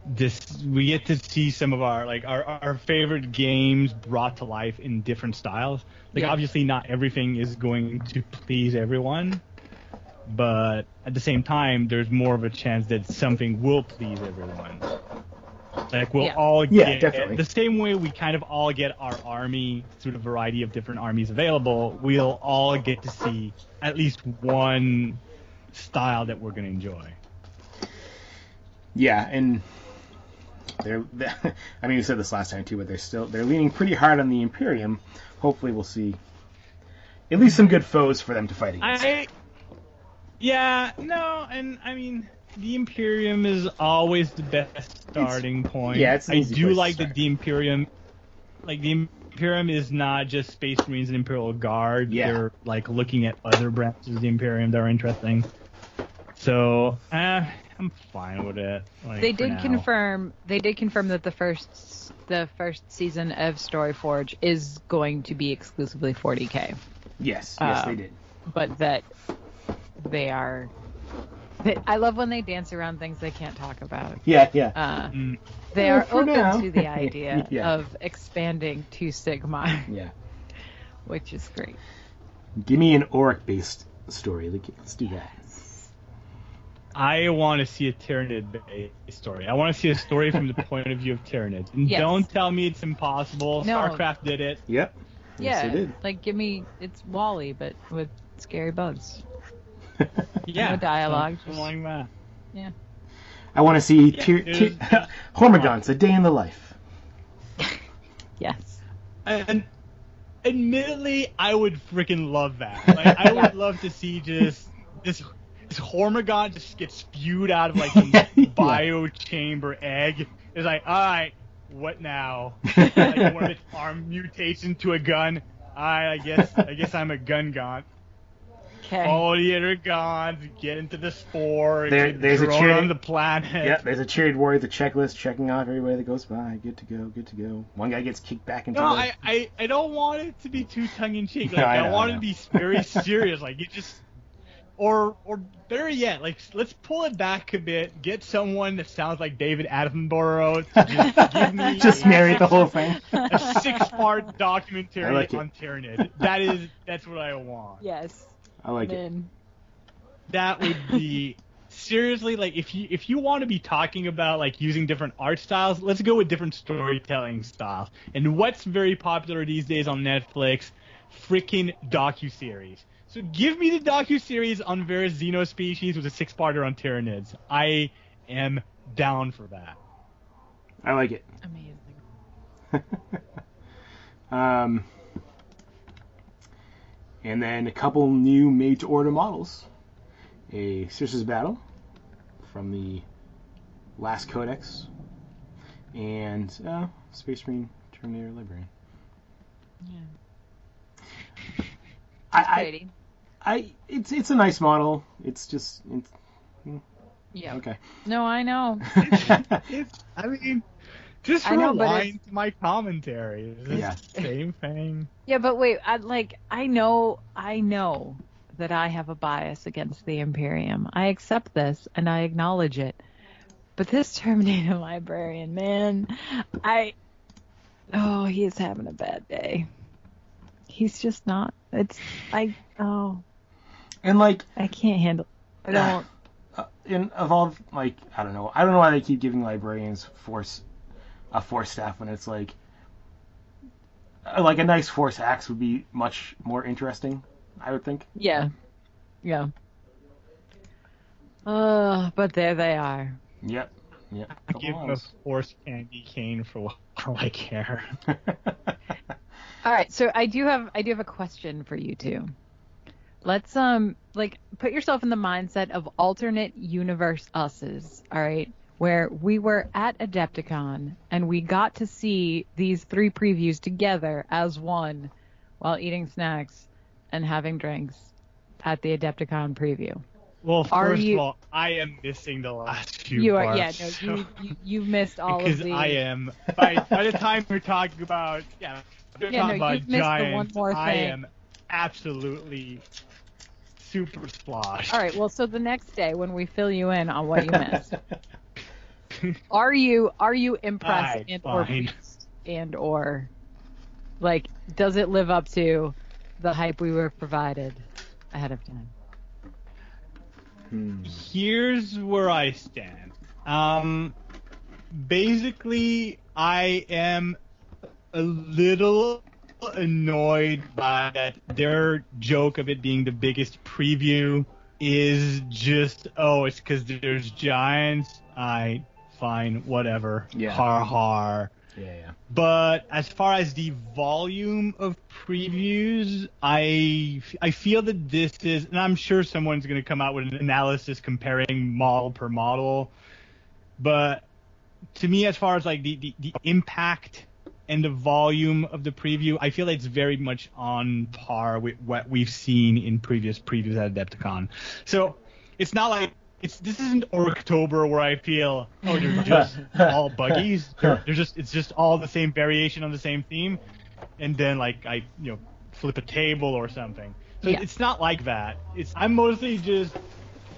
this. We get to see some of our like our, our favorite games brought to life in different styles. Like Yeah. obviously not everything is going to please everyone, but at the same time, there's more of a chance that something will please everyone. Like we'll Yeah. all Yeah, get definitely. the same way we kind of all get our army through the variety of different armies available. We'll all get to see at least one style that we're gonna enjoy. Yeah, and they're. *laughs* I mean, we said this last time too, but they're still they're leaning pretty hard on the Imperium. Hopefully, we'll see at least some good foes for them to fight against. I yeah no, and I mean the Imperium is always the best starting point. yeah, it's I do like that the Imperium, like the Imperium is not just Space Marines and Imperial Guard. Yeah. They're like looking at other branches of the Imperium that are interesting. So uh, I'm fine with it. like, They did now. confirm. They did confirm that the first the first season of Storyforge is going to be exclusively 40k, yes, yes, Uh, they did. but that they are. They, I love when they dance around things they can't talk about. Yeah, yeah. Uh, Mm. They are for open now. to the *laughs* idea Yeah. of expanding to Sigmar, yeah. *laughs* which is great. Give me an Auric based story. Like, Let's do that. I want to see a Tyranid story. I want to see a story from the *laughs* point of view of Tyranids. And Yes. don't tell me it's impossible. No. StarCraft did it. Yep. Yes, yeah, they did. like give me it's WALL-E, but with scary bugs. *laughs* Yeah. No dialogue, Something just- like that. I want to see Yeah, Tyr- it Tyr- *laughs* Hormagaunts, a day in the life. Yes. And admittedly, I would freaking love that. Like, I would love to see just this this Hormagaunt just gets spewed out of like *laughs* some Yeah. bio chamber egg. It's like, all right, what now? *laughs* like one of its arm mutation to a gun. I, I guess I guess I'm a gun gaunt. Okay. All the other gods get into the spore. There- get there's a thrown cheer- on the planet. Yep, there's a chariot warrior, the checklist, checking off everybody that goes by. Good to go, good to go. One guy gets kicked back into No, the... I, I, I don't want it to be too tongue in cheek. *laughs* Like No, I I, know, want I it to be very serious. Like it just, or or better yet, like let's pull it back a bit. Get someone that sounds like David Attenborough to just give *laughs* me Just narrate the whole thing. a six-part *laughs* documentary like on Tyranid. That is that's what I want. Yes. I like it. That would be *laughs* seriously like if you if you want to be talking about like using different art styles, let's go with different storytelling styles. And what's very popular these days on Netflix? Freaking docu-series. So give me the docu-series on various xenospecies with a six-parter on Tyranids. I am down for that. I like it. Amazing. *laughs* um, and then a couple new made-to-order models. A Sisters Battle from the last Codex, and uh, Space Marine Terminator Librarian. Yeah. I, I, Pretty. I, it's it's a nice model. It's just it's, hmm. Yeah. okay. No, I know. *laughs* It's, I mean, just I know, but to my commentary. Yeah. same thing. Yeah, but wait, I like I know I know that I have a bias against the Imperium. I accept this and I acknowledge it. But this *laughs* Terminator librarian, man, I oh, he is having a bad day. He's just not. It's I oh, and like I can't handle. I don't. *sighs* uh, in of all like I don't know I don't know why they keep giving librarians force a force staff when it's like uh, like a nice force axe would be much more interesting. I would think. Yeah, yeah. Uh, but there they are. Yep. Yep. I give him a force candy cane for all *laughs* I care. *laughs* All right, so I do have I do have a question for you two. Let's um like put yourself in the mindset of alternate universe us's, all right? Where we were at Adepticon and we got to see these three previews together as one while eating snacks and having drinks at the Adepticon preview. Well, first you- of all, I am missing the last few You are parts. yeah, no, so- you, *laughs* you you missed all of because the I am. By, by the time we're talking about yeah, we're Yeah, talking no, about you've missed the one giants, I am absolutely super splashed. All right, well so the next day when we fill you in on what you missed, *laughs* are you are you impressed Alright, and or fine. pleased and or like does it live up to the hype we were provided ahead of time? Hmm. Here's where I stand. Um, basically, I am a little annoyed by that their joke of it being the biggest preview is just oh it's because there's giants i fine whatever Yeah. har har Yeah, yeah. but as far as the volume of previews, I I feel that this is, and I'm sure someone's going to come out with an analysis comparing model per model. But to me, as far as like the, the, the impact and the volume of the preview, I feel it's very much on par with what we've seen in previous previews at Adepticon. So it's not like it's this isn't October where I feel oh they're *laughs* just all buggies. They're, they're just it's just all the same variation on the same theme, and then like I you know flip a table or something. So Yeah. it's not like that. It's I'm mostly just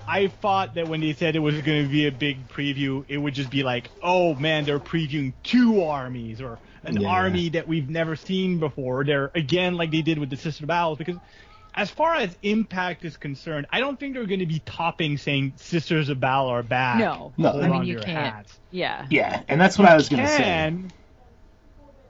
I thought that when they said it was going to be a big preview, it would just be like, oh man, they're previewing two armies or an Yeah. army that we've never seen before. They're again like they did with the Sister Battles because as far as impact is concerned, I don't think they're going to be topping saying Sisters of Battle are back. No. No. Hold I mean, you can't. hats. Yeah. Yeah, and that's what I was gonna say.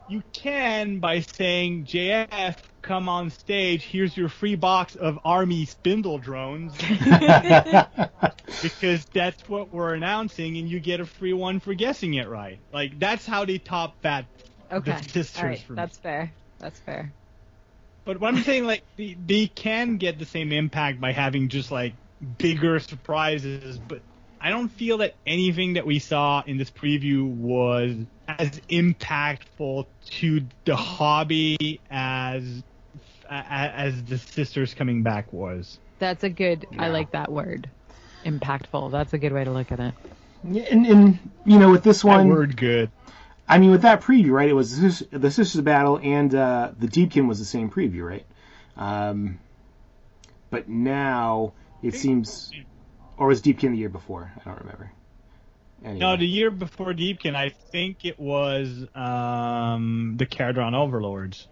You can by saying JF come on stage, here's your free box of army spindle drones *laughs* because that's what we're announcing and you get a free one for guessing it right. Like that's how they top that Okay. *laughs* the sisters All right, for me. that's fair. That's fair. But what I'm saying, like, they, they can get the same impact by having just like bigger surprises, but I don't feel that anything that we saw in this preview was as impactful to the hobby as a- as the sisters coming back was. That's a good. I like that word. Impactful. That's a good way to look at it. Yeah, and, and you know with this one, That one, word good. I mean, with that preview, right? It was the Sis- the Sisters of Battle and uh, the Deepkin was the same preview, right? Um, but now it seems, or was Deepkin the year before? I don't remember. Anyway. No, the year before Deepkin, I think it was um, the Kharadron Overlords.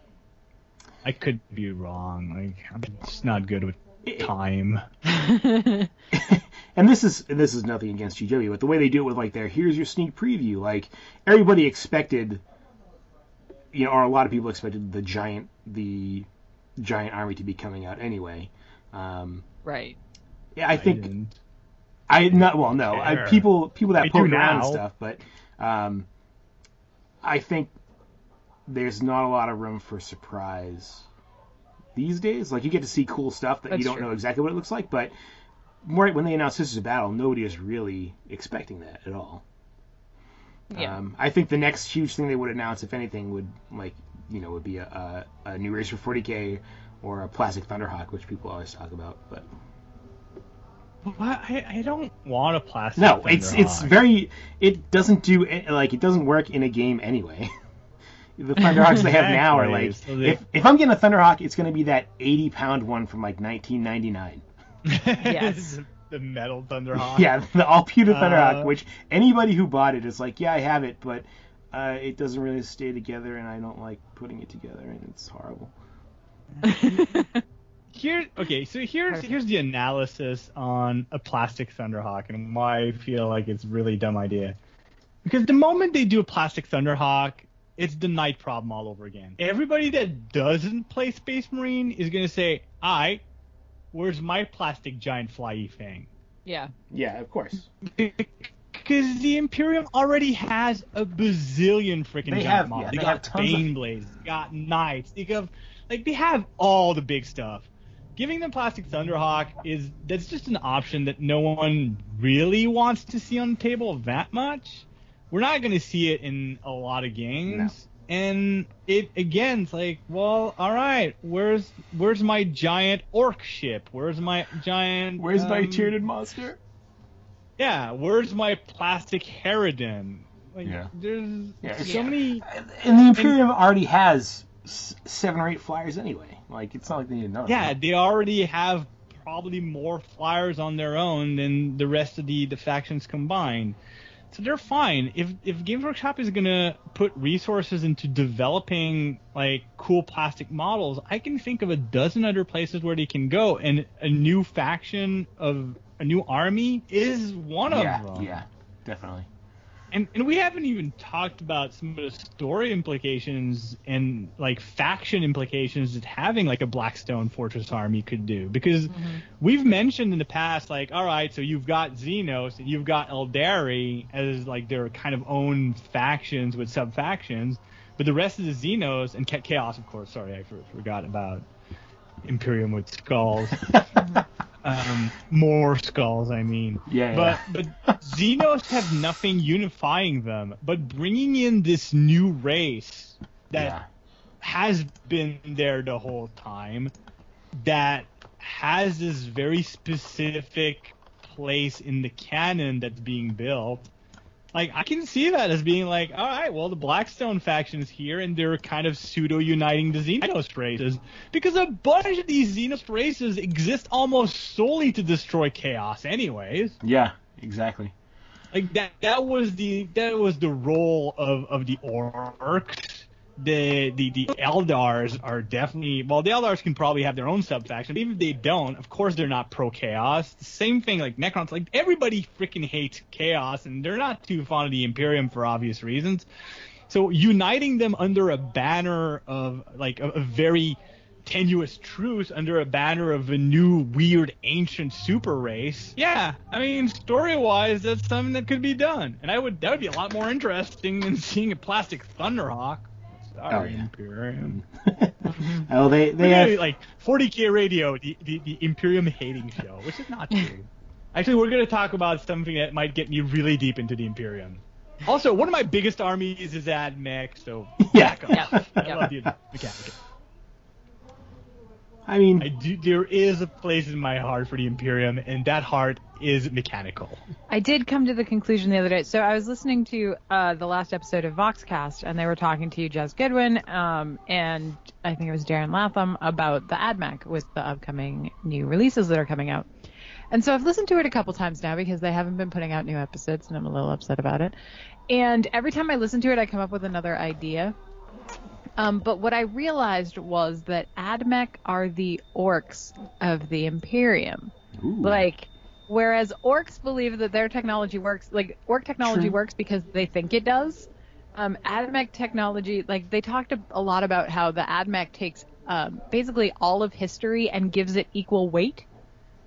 I could be wrong. Like I'm just not good with time. *laughs* *laughs* and this is and this is nothing against GW, but the way they do it with like their here's your sneak preview, like everybody expected, you know, or a lot of people expected the giant the giant army to be coming out anyway. Um, right. yeah, I think didn't. I not well no I, people people that I poke around and stuff, but um, I think there's not a lot of room for surprise these days. Like you get to see cool stuff that That's you don't true. know exactly what it looks like, but right when they announced this Sisters of Battle, nobody is really expecting that at all. Yeah. Um, I think the next huge thing they would announce, if anything, would like you know would be a, a, a new race for 40k or a plastic Thunderhawk, which people always talk about. But What? I, I don't want a plastic. no, it's it's very it doesn't do like it doesn't work in a game anyway. *laughs* the Thunderhawks they have *laughs* now are like So they- if if I'm getting a Thunderhawk, it's going to be that 80 pound one from like 1999. *laughs* Yes. the metal Thunderhawk. Yeah, the all pewter Thunderhawk, Uh, which anybody who bought it is like, yeah, I have it, but uh, it doesn't really stay together, and I don't like putting it together, and it's horrible. *laughs* Here, okay, so here's here's the analysis on a plastic Thunderhawk and why I feel like it's a really dumb idea. Because the moment they do a plastic Thunderhawk, it's the knight problem all over again. Everybody that doesn't play Space Marine is gonna say, "I, where's my plastic giant flyy thing?" yeah. Yeah, of course. Because the Imperium already has a bazillion freaking They giant have- models. yeah, they, they got have tons of- Blades, they got Knights, they got like they have all the big stuff. Giving them Plastic Thunderhawk is that's just an option that no one really wants to see on the table that much. We're not going to see it in a lot of games. And it again, it's like, well, all right, where's where's my giant orc ship? Where's my giant? Where's my um, Tyranid monster? yeah, where's my plastic Harridan? Like, Yeah. there's Yeah, so yeah. many. And the Imperium already has seven or eight flyers anyway. Like, it's not like they need another. Yeah, they already have probably more flyers on their own than the rest of the, the factions combined. So they're fine. If if Games Workshop is gonna put resources into developing like cool plastic models, I can think of a dozen other places where they can go, and a new faction of a new army is one yeah, of them. yeah, definitely. And and we haven't even talked about some of the story implications and like faction implications that having like a Blackstone Fortress army could do. Because mm-hmm. we've mentioned in the past, like, all right, so you've got Xenos and you've got Eldari as like their kind of own factions with sub factions, but the rest of the Xenos and Chaos, of course. Sorry, I forgot about Imperium with skulls. *laughs* um, more skulls, I mean. Yeah, But yeah. but *laughs* Xenos have nothing unifying them, but bringing in this new race that yeah. has been there the whole time, that has this very specific place in the canon that's being built. Like I can see that as being like, all right, well the Blackstone faction is here and they're kind of pseudo uniting the Xenos races. Because a bunch of these Xenos races exist almost solely to destroy chaos, anyways. Yeah, exactly. like that that was the that was the role of of the orcs the the the eldars are definitely well the eldars can probably have their own sub faction even if they don't of course they're not pro chaos same thing like necrons like everybody freaking hates chaos and they're not too fond of the imperium for obvious reasons so uniting them under a banner of like a, a very tenuous truce under a banner of a new weird ancient super race. Yeah, I mean story wise that's something that could be done. And I would that would be a lot more interesting than seeing a plastic Thunderhawk. Sorry, Oh, yeah. Imperium. Mm-hmm. *laughs* oh, they they have like 40k radio, the, the, the Imperium hating show, which is not true. *laughs* Actually, we're going to talk about something that might get me really deep into the Imperium. Also, one of my biggest armies is Admech, so Yeah. *laughs* back Yeah. off. I Yeah. love the mechanic. I mean, I do, there is a place in my heart for the Imperium, and that heart is mechanical. I did come to the conclusion the other day. So I was listening to uh, the last episode of Voxcast, and they were talking to you Jes Goodwin, um, and I think it was Darren Latham about the AdMech with the upcoming new releases that are coming out. And so I've listened to it a couple times now because they haven't been putting out new episodes, and I'm a little upset about it. And every time I listen to it, I come up with another idea. Um, but what I realized was that AdMech are the orcs of the Imperium. ooh, Like, whereas orcs believe that their technology works, like orc technology True. works because they think it does. Um, AdMech technology, like they talked a, lot about how the AdMech takes um, basically all of history and gives it equal weight.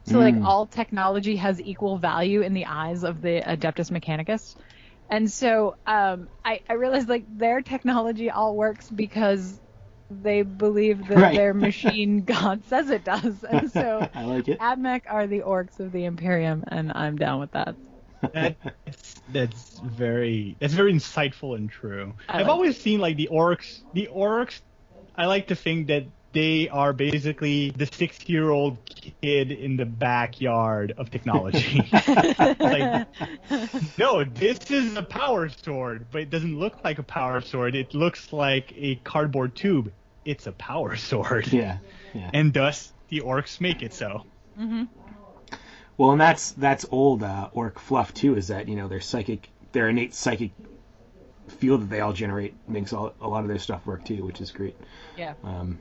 So like Mm. all technology has equal value in the eyes of the Adeptus Mechanicus. And so um, I, I realized like their technology all works because they believe that Right. their *laughs* machine God says it does. *laughs* And so I like it. AdMech are the orcs of the Imperium, and I'm down with that. That's that's very that's very insightful and true. I I've like always seen like the orcs. The orcs, I like to think that they are basically the six-year-old kid in the backyard of technology. *laughs* like, no, this is a power sword, but it doesn't look like a power sword. It looks like a cardboard tube. It's a power *laughs* sword, yeah, yeah. and thus the orcs make it so. Well, and that's that's old uh, orc fluff too. Is that you know their psychic, their innate psychic field that they all generate makes all, a lot of their stuff work too, which is great. Yeah. Um,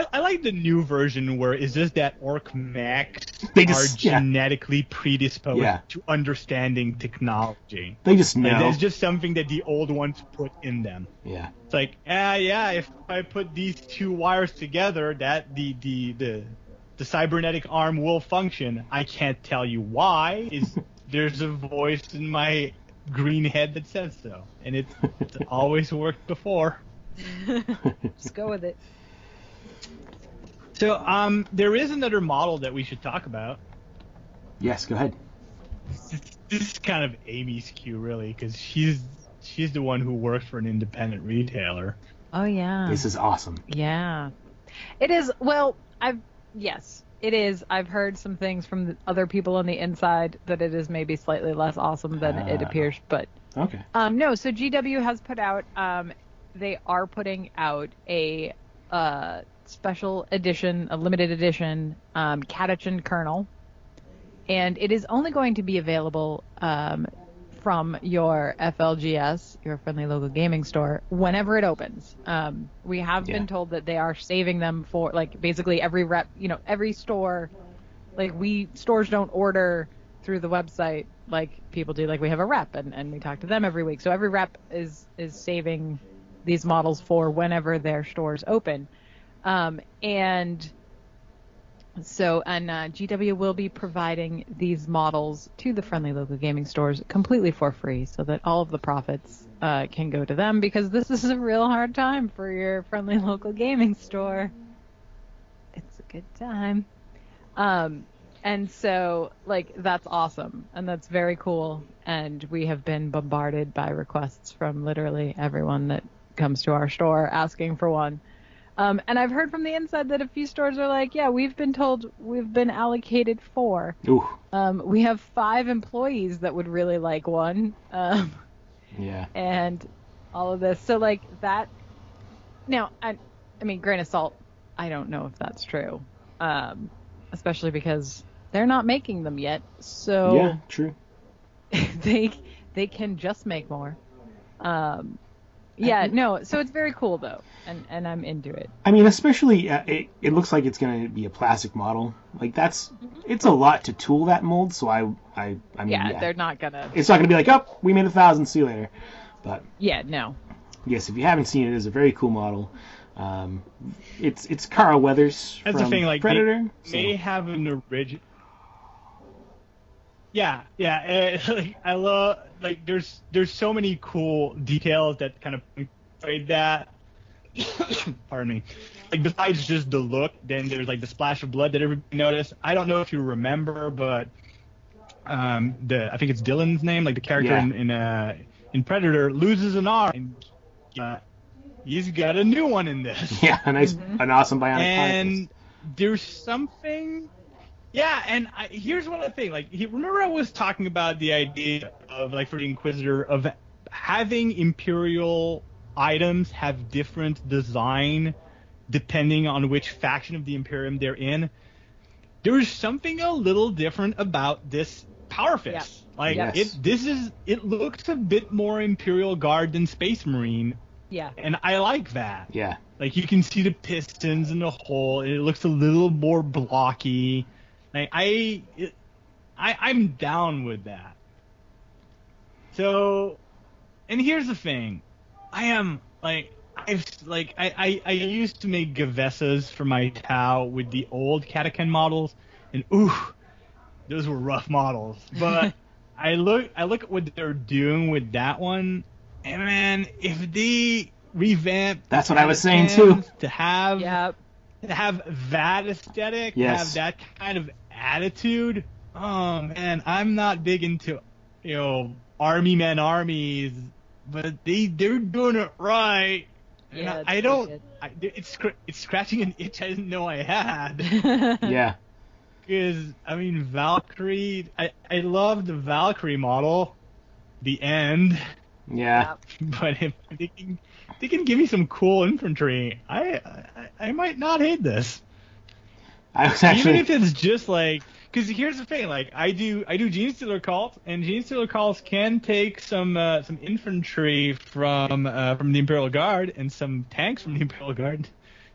I, I like the new version where it's just that orc mechs They just- are yeah. genetically predisposed Yeah. to understanding technology. they just know. Like, that's just something that the old ones put in them. yeah, It's like, ah, yeah, if I put these two wires together, that the the the the cybernetic arm will function. I can't tell you why. Is *laughs* there's a voice in my green head that says so, and it, it's *laughs* always worked before. *laughs* Just go with it. So, um, there is another model that we should talk about. yes. Go ahead. This is kind of Amy's cue, really, because she's she's the one who works for an independent retailer. Oh yeah. This is awesome. Yeah. It is well, I've yes, it is. I've heard some things from other people on the inside that it is maybe slightly less awesome than it Ah. appears, but Okay. um no, so GW has put out um they are putting out a uh special edition, a limited edition um Catachan colonel. And it is only going to be available um from your FLGS, your friendly local gaming store, whenever it opens. Um, we have Yeah. been told that they are saving them for like basically every rep, you know, every store. Like we stores don't order through the website like people do. Like we have a rep and, and we talk to them every week. So every rep is is saving these models for whenever their stores open. Um, and so, and uh, GW will be providing these models to the friendly local gaming stores completely for free, so that all of the profits uh, can go to them. Because this is a real hard time for your friendly local gaming store. It's a good time. Um, and so, like, that's awesome, and that's very cool. And we have been bombarded by requests from literally everyone that comes to our store asking for one. Um, and I've heard from the inside that a few stores are like, yeah, we've been told we've been allocated four. Ooh. Um, we have five employees that would really like one, um, Yeah. and all of this. So like that. Now, I, I mean, grain of salt. I don't know if that's true, um, especially because they're not making them yet. So Yeah. True. *laughs* they they can just make more. Um, yeah, no. So it's very cool though, and and I'm into it. I mean, especially uh, it, it looks like it's going to be a plastic model. Like that's it's a lot to tool that mold. So I I I mean, Yeah, yeah, they're not gonna. it's not going to be like, oh, we made a thousand. See you later. But Yeah, no. yes, if you haven't seen it, it is a very cool model. Um, it's it's Carl Weathers That's from the thing, like Predator. they so- may have an original. Yeah, yeah. *laughs* uh, like, I love like there's there's so many cool details that kind of portray that. *coughs* Pardon me. Like besides just the look, then there's like the splash of blood that everybody noticed. I don't know if you remember, but um, the I think it's Dillon's name, like the character Yeah. in in, uh, in Predator loses an arm. And, uh, he's got a new one in this. yeah, a nice, an awesome bionic arm. and there's something yeah and I, here's one other thing like he, remember i was talking about the idea of like for the inquisitor of having imperial items have different design depending on which faction of the imperium they're in there's something a little different about this power fist like Yes. it this is it looks a bit more imperial guard than space marine Yeah. and i like that Yeah, like you can see the pistons in the hole, and it looks a little more blocky. Like I, it, I, I'm down with that. So, and here's the thing, I am like I've like I I, I used to make Gue'vesas for my Tau with the old Catachan models, and ooh, those were rough models. *laughs* But I look I look at what they're doing with that one, and man, if they revamp, That's what I was saying, too. to have Yep. to have that aesthetic, Yes. have that kind of attitude. Oh man, I'm not big into you know army men armies, but they they're doing it right. Yeah, I, I don't. I, it's it's scratching an itch I didn't know I had. *laughs* Yeah. Because I mean Valkyrie, I I love the Valkyrie model, the end. Yeah. *laughs* But if they can they can give me some cool infantry, I I, I might not hate this. *laughs* I was actually. Even if it's just like, because here's the thing, like I do, I do Genestealer cult, and Genestealer cults can take some uh, some infantry from uh, from the Imperial Guard and some tanks from the Imperial Guard.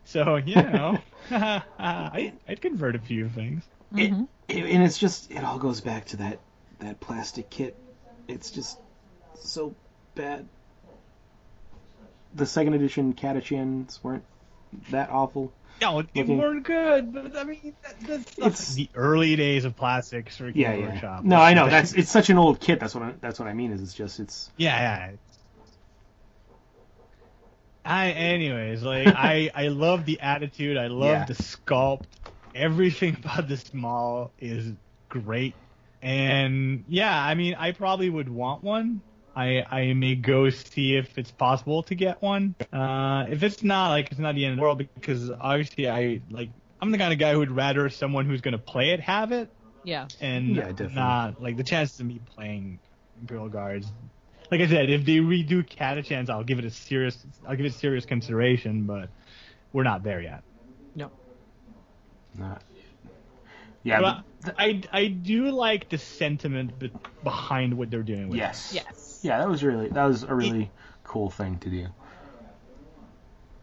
So you *laughs* know, *laughs* I I'd convert a few things. it, Mhm. it- and it's just it all goes back to that that plastic kit. It's just so bad. The second edition Catachans weren't that awful. No, they Looking- weren't good, but I mean, that, that's It's- the early days of plastics for Yeah, Games yeah. Workshop. No, I know that's it's such an old kit. That's what I, that's what I mean. Is it's just it's Yeah, yeah. I, anyways, like *laughs* I, I love the attitude. I love Yeah. the sculpt. Everything *laughs* about this mall is great. And yeah, I mean, I probably would want one. I, I may go see if it's possible to get one. Uh, if it's not, like, it's not the end of the world because obviously I like I'm the kind of guy who would rather someone who's gonna play it have it yeah. and Yeah, definitely. not like the chances of me playing Imperial Guards. Like I said, if they redo Catachans, I'll give it a serious, I'll give it serious consideration, but we're not there yet. No. not. Yeah. but but- I, I do like the sentiment be- behind what they're doing with it. yes. Yes. Yeah, that was really that was a really cool thing to do.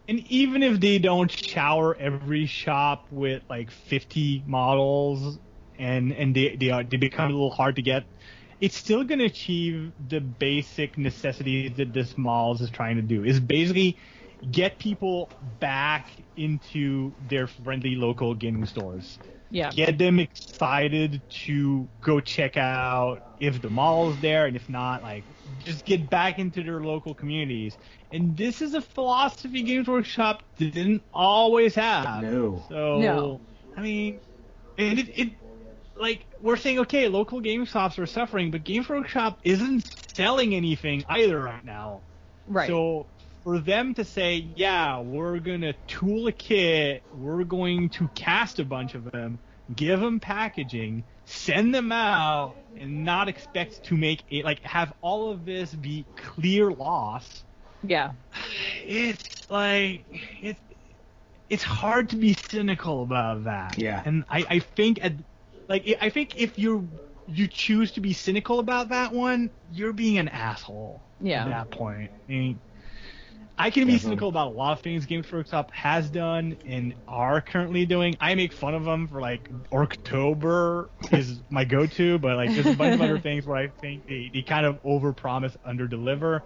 And even if they don't shower every shop with like 50 models and and they they, are, they become a little hard to get, it's still going to achieve the basic necessities that this malls is trying to do. Is basically get people back into their friendly local gaming stores. Yeah. Get them excited to go check out if the mall is there, and if not, like just get back into their local communities. And this is a philosophy Games Workshop didn't always have. No. So No. I mean, and it, it like we're saying, okay, local game shops are suffering, but Games Workshop isn't selling anything either right now. Right. So for them to say, yeah, we're gonna tool a kit, we're going to cast a bunch of them, give them packaging, send them out, and not expect to make it like have all of this be clear loss. yeah. It's like it's it's hard to be cynical about that. Yeah. And I, I think at like I think if you you choose to be cynical about that one, you're being an asshole. Yeah. At that point. I mean, I can be Definitely. cynical about a lot of things Games Workshop has done and are currently doing. I make fun of them for like October is *laughs* my go-to, but like there's a bunch of other *laughs* things where I think they, they kind of overpromise, underdeliver.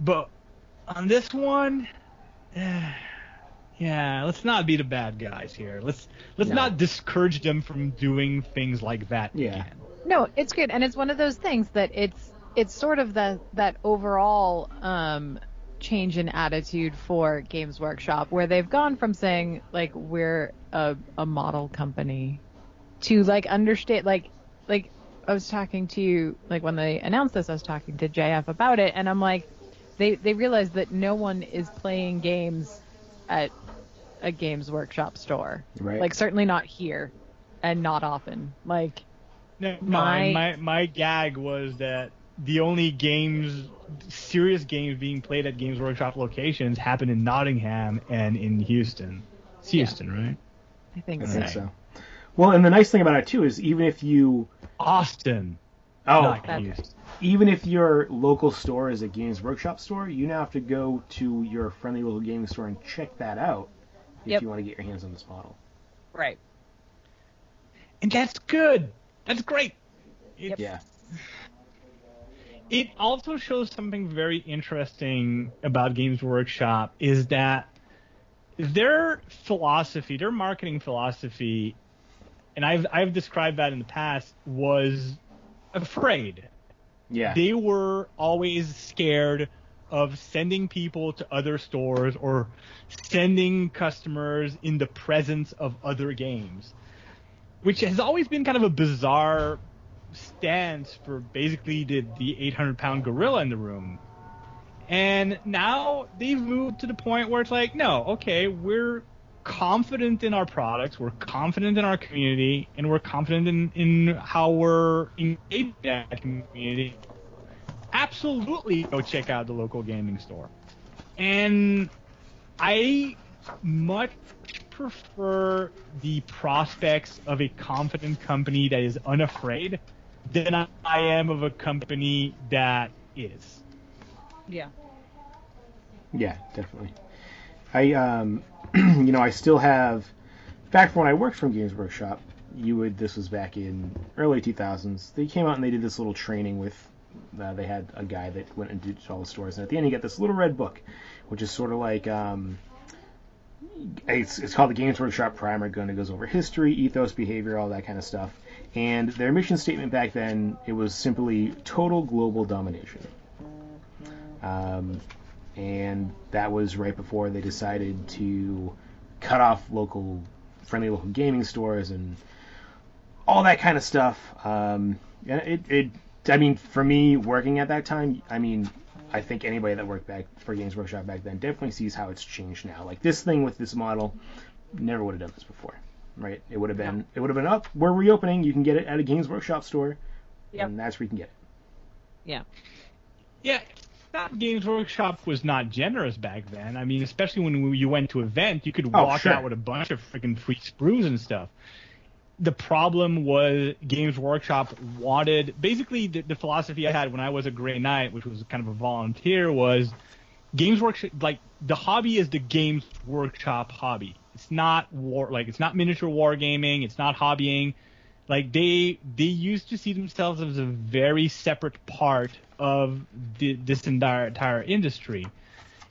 But on this one, eh, yeah, let's not be the bad guys here. Let's let's No. not discourage them from doing things like that Yeah. again. No, it's good, and it's one of those things that it's it's sort of the that overall um, change in attitude for Games Workshop, where they've gone from saying like we're a, a model company to like understand like like I was talking to you like when they announced this, I was talking to JF about it, and I'm like, they they realized that no one is playing games at a Games Workshop store, Right. like certainly not here, and not often, like. No, no, My- and my my gag was that the only games, serious games being played at Games Workshop locations happen in Nottingham and in Houston. It's Yeah. Houston, right? I think I so. think so. Well, and the nice thing about it too is even if you Austin, oh not Houston. even if your local store is a Games Workshop store, you now have to go to your friendly little gaming store and check that out if Yep. you want to get your hands on this model. Right. And that's good. That's great. It, Yeah. It also shows something very interesting about Games Workshop is that their philosophy, their marketing philosophy, and I've I've described that in the past, was afraid. Yeah. They were always scared of sending people to other stores or sending customers in the presence of other games, which has always been kind of a bizarre stance for basically the, the 800 pound gorilla in the room. And now they've moved to the point where it's like, no, okay, we're confident in our products, we're confident in our community, and we're confident in, in how we're engaged in that community absolutely go check out the local gaming store. And I much prefer the prospects of a confident company that is unafraid than I am of a company that is. Yeah. Yeah, definitely. I um, *clears throat* you know, I still have back when I worked from Games Workshop. You would this was back in early 2000s. They came out and they did this little training with. Uh, they had a guy that went and did all the stores, and at the end you get this little red book, which is sort of like um, it's, it's called the Games Workshop Primer. Gun. It goes over history, ethos, behavior, all that kind of stuff. And their mission statement back then it was simply total global domination. Um, and that was right before they decided to cut off local friendly local gaming stores and all that kind of stuff. Um, it, it, I mean, for me working at that time, I mean, I think anybody that worked back for Games Workshop back then definitely sees how it's changed now. Like this thing with this model, never would have done this before, right? It would have been, it would have been up. We're reopening. You can get it at a Games Workshop store, Yep. and that's where you can get it. Yeah. Yeah, that Games Workshop was not generous back then. I mean, especially when you went to event, you could Oh, walk sure. out with a bunch of freaking free sprues and stuff. The problem was Games Workshop wanted basically the, the philosophy I had when I was a Grey Knight, which was kind of a volunteer, was Games Workshop like the hobby is the Games Workshop hobby. It's not war like it's not miniature wargaming, it's not hobbying. Like they they used to see themselves as a very separate part of the, this entire entire industry.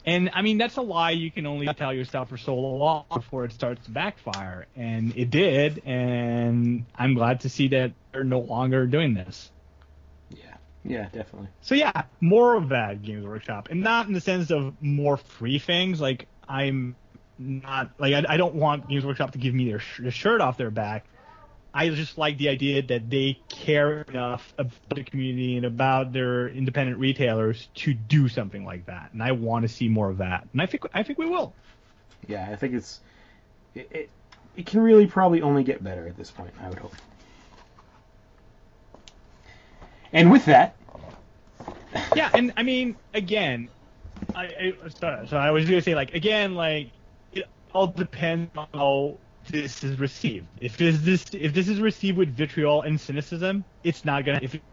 And i mean that's a lie you can only tell yourself for so long before it starts to backfire. And it did and i'm glad to see that they're no longer doing this. Yeah, yeah, definitely. so yeah, more of that Games Workshop, and not in the sense of more free things. Like I'm not like I, I don't want Games Workshop to give me their sh- the shirt off their back. I just like the idea that they care enough about the community and about their independent retailers to do something like that, and I want to see more of that. And I think I think we will. Yeah, I think it's it, it, it can really probably only get better at this point. I would hope. And with that, yeah, and I mean, again, I, I so, so I was gonna say like again, like all depends on how this is received. If this this if this is received with vitriol and cynicism, it's not gonna. If it's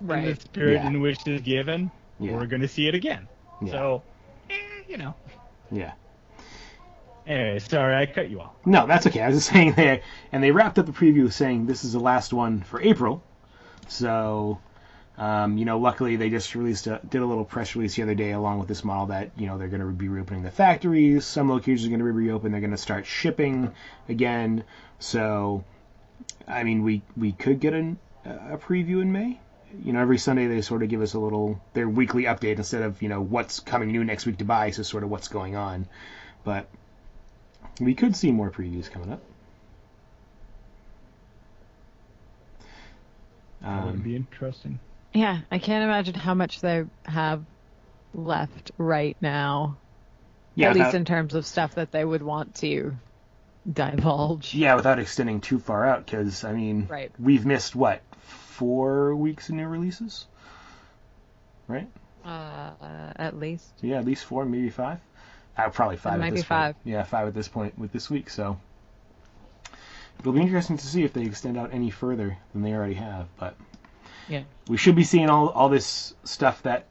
in Right. the spirit Yeah. in which it's given, Yeah. we're gonna see it again. Yeah. So, eh, you know. yeah. Anyway, sorry I cut you off. No, that's okay. I was just *laughs* saying there, and they wrapped up the preview saying this is the last one for April. So, um, you know, luckily they just released a, did a little press release the other day along with this model that you know they're going to be reopening the factories. Some locations are going to be reopened. They're going to start shipping again. So, I mean, we we could get an, a preview in May. You know, every Sunday they sort of give us a little their weekly update instead of you know what's coming new next week to buy. So sort of what's going on, but we could see more previews coming up. That would Um, be interesting. Yeah, I can't imagine how much they have left right now. yeah, at least in terms of stuff that they would want to divulge. yeah, without extending too far out, because I mean, Right. we've missed what four weeks of new releases, right? Uh, at least. So yeah, at least four, maybe five. Uh, probably five. might at be this five. Point. Yeah, five at this point with this week. So it'll be interesting to see if they extend out any further than they already have. But Yeah. we should be seeing all all this stuff that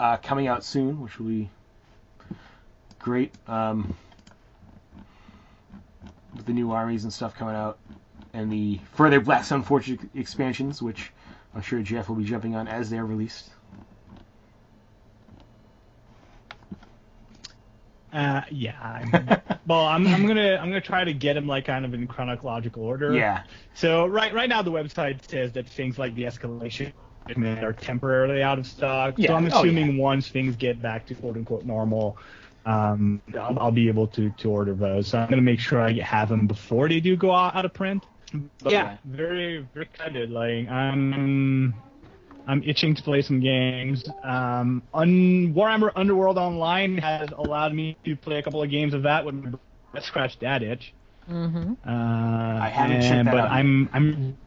uh, coming out soon, which will be great. Um, with the new armies and stuff coming out, and the further Blackstone Fortress expansions, which I'm sure Jeff will be jumping on as they're released. Uh, yeah. I'm, *laughs* well, I'm, I'm gonna I'm gonna try to get them like kind of in chronological order. Yeah. So right right now the website says that things like the escalation are temporarily out of stock. Yeah. So I'm Oh, assuming once things get back to quote unquote normal, um, I'll, I'll be able to to order those. So I'm gonna make sure I have them before they do go out, out of print. But yeah, very very excited. Like I'm I'm itching to play some games. Um, un- Warhammer Underworld Online has allowed me to play a couple of games of that with my brother. scratch that itch. Mm-hmm. Uh, I haven't and- checked that but out. I'm I'm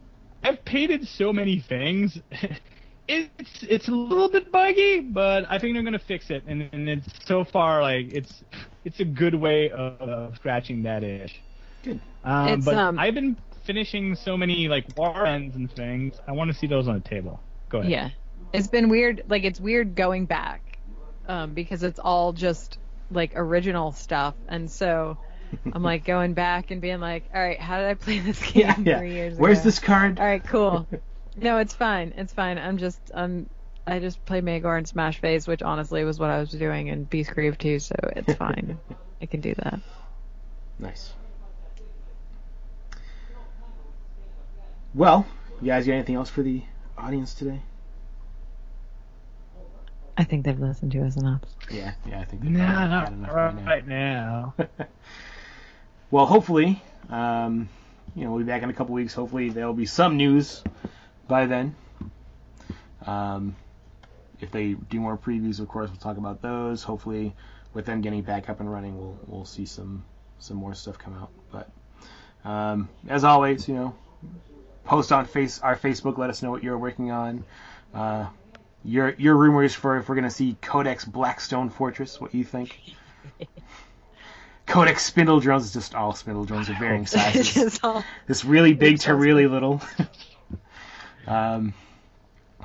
I've painted so many things. *laughs* it's it's a little bit buggy, but I think they're gonna fix it. And and it's so far like it's it's a good way of, of scratching that itch. Good. Um, but um, I've been finishing so many like warbands and things. I want to see those on the table. Go ahead. Yeah. It's been weird. Like, it's weird going back um, because it's all just like original stuff. And so *laughs* I'm like going back and being like, all right, how did I play this game Yeah, yeah. three years ago? Where's ago? this card? All right, cool. *laughs* No, it's fine. It's fine. I'm just um I just play Magore and Smash Phase, which honestly was what I was doing in Beastgrave too, so it's *laughs* fine. I can do that. Nice. Well, you guys got anything else for the audience today? I think they've listened to us enough. Yeah, yeah, I think. they've No, not had enough by now. right now. *laughs* Well, hopefully, um, you know, we'll be back in a couple weeks. Hopefully, there will be some news by then. Um, if they do more previews, of course, we'll talk about those. Hopefully, with them getting back up and running, we'll we'll see some some more stuff come out. But um, as always, you know, post on face our Facebook. Let us know what you're working on. Uh, your your rumors for if we're gonna see Codex Blackstone Fortress. What you think? *laughs* Codex Spindle Drones is just all Spindle Drones of varying *laughs* It's sizes. just all This really big to sounds really little. *laughs* um,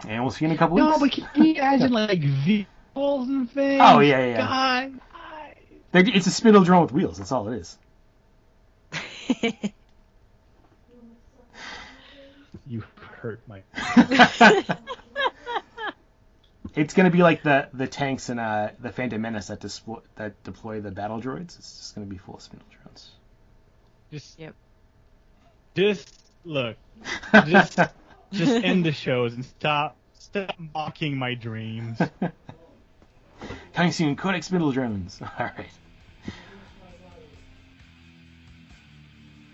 and we'll see you in a couple No, weeks. No, but can you imagine like vehicles and things? Oh, yeah, yeah, yeah. God. They're- It's a spindle drone with wheels. That's all it is. You hurt my. *laughs* *laughs* it's gonna be like the the tanks in uh, the Phantom Menace that display, that deploy the battle droids. It's just gonna be full of spindle drones. Just. Yep. Just look. *laughs* Just. just end the shows and stop. Stop mocking my dreams. Coming soon, Codex Spindle Drones. All right.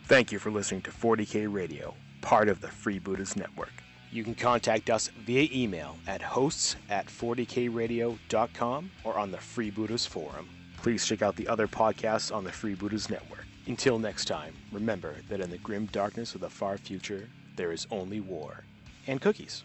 Thank you for listening to 40K Radio, part of the Freebooters Network. You can contact us via email at hosts at 40kradio.com or on the Freebooters Forum. Please check out the other podcasts on the Freebooters Network. Until next time, remember that in the grim darkness of the far future, there is only war and cookies.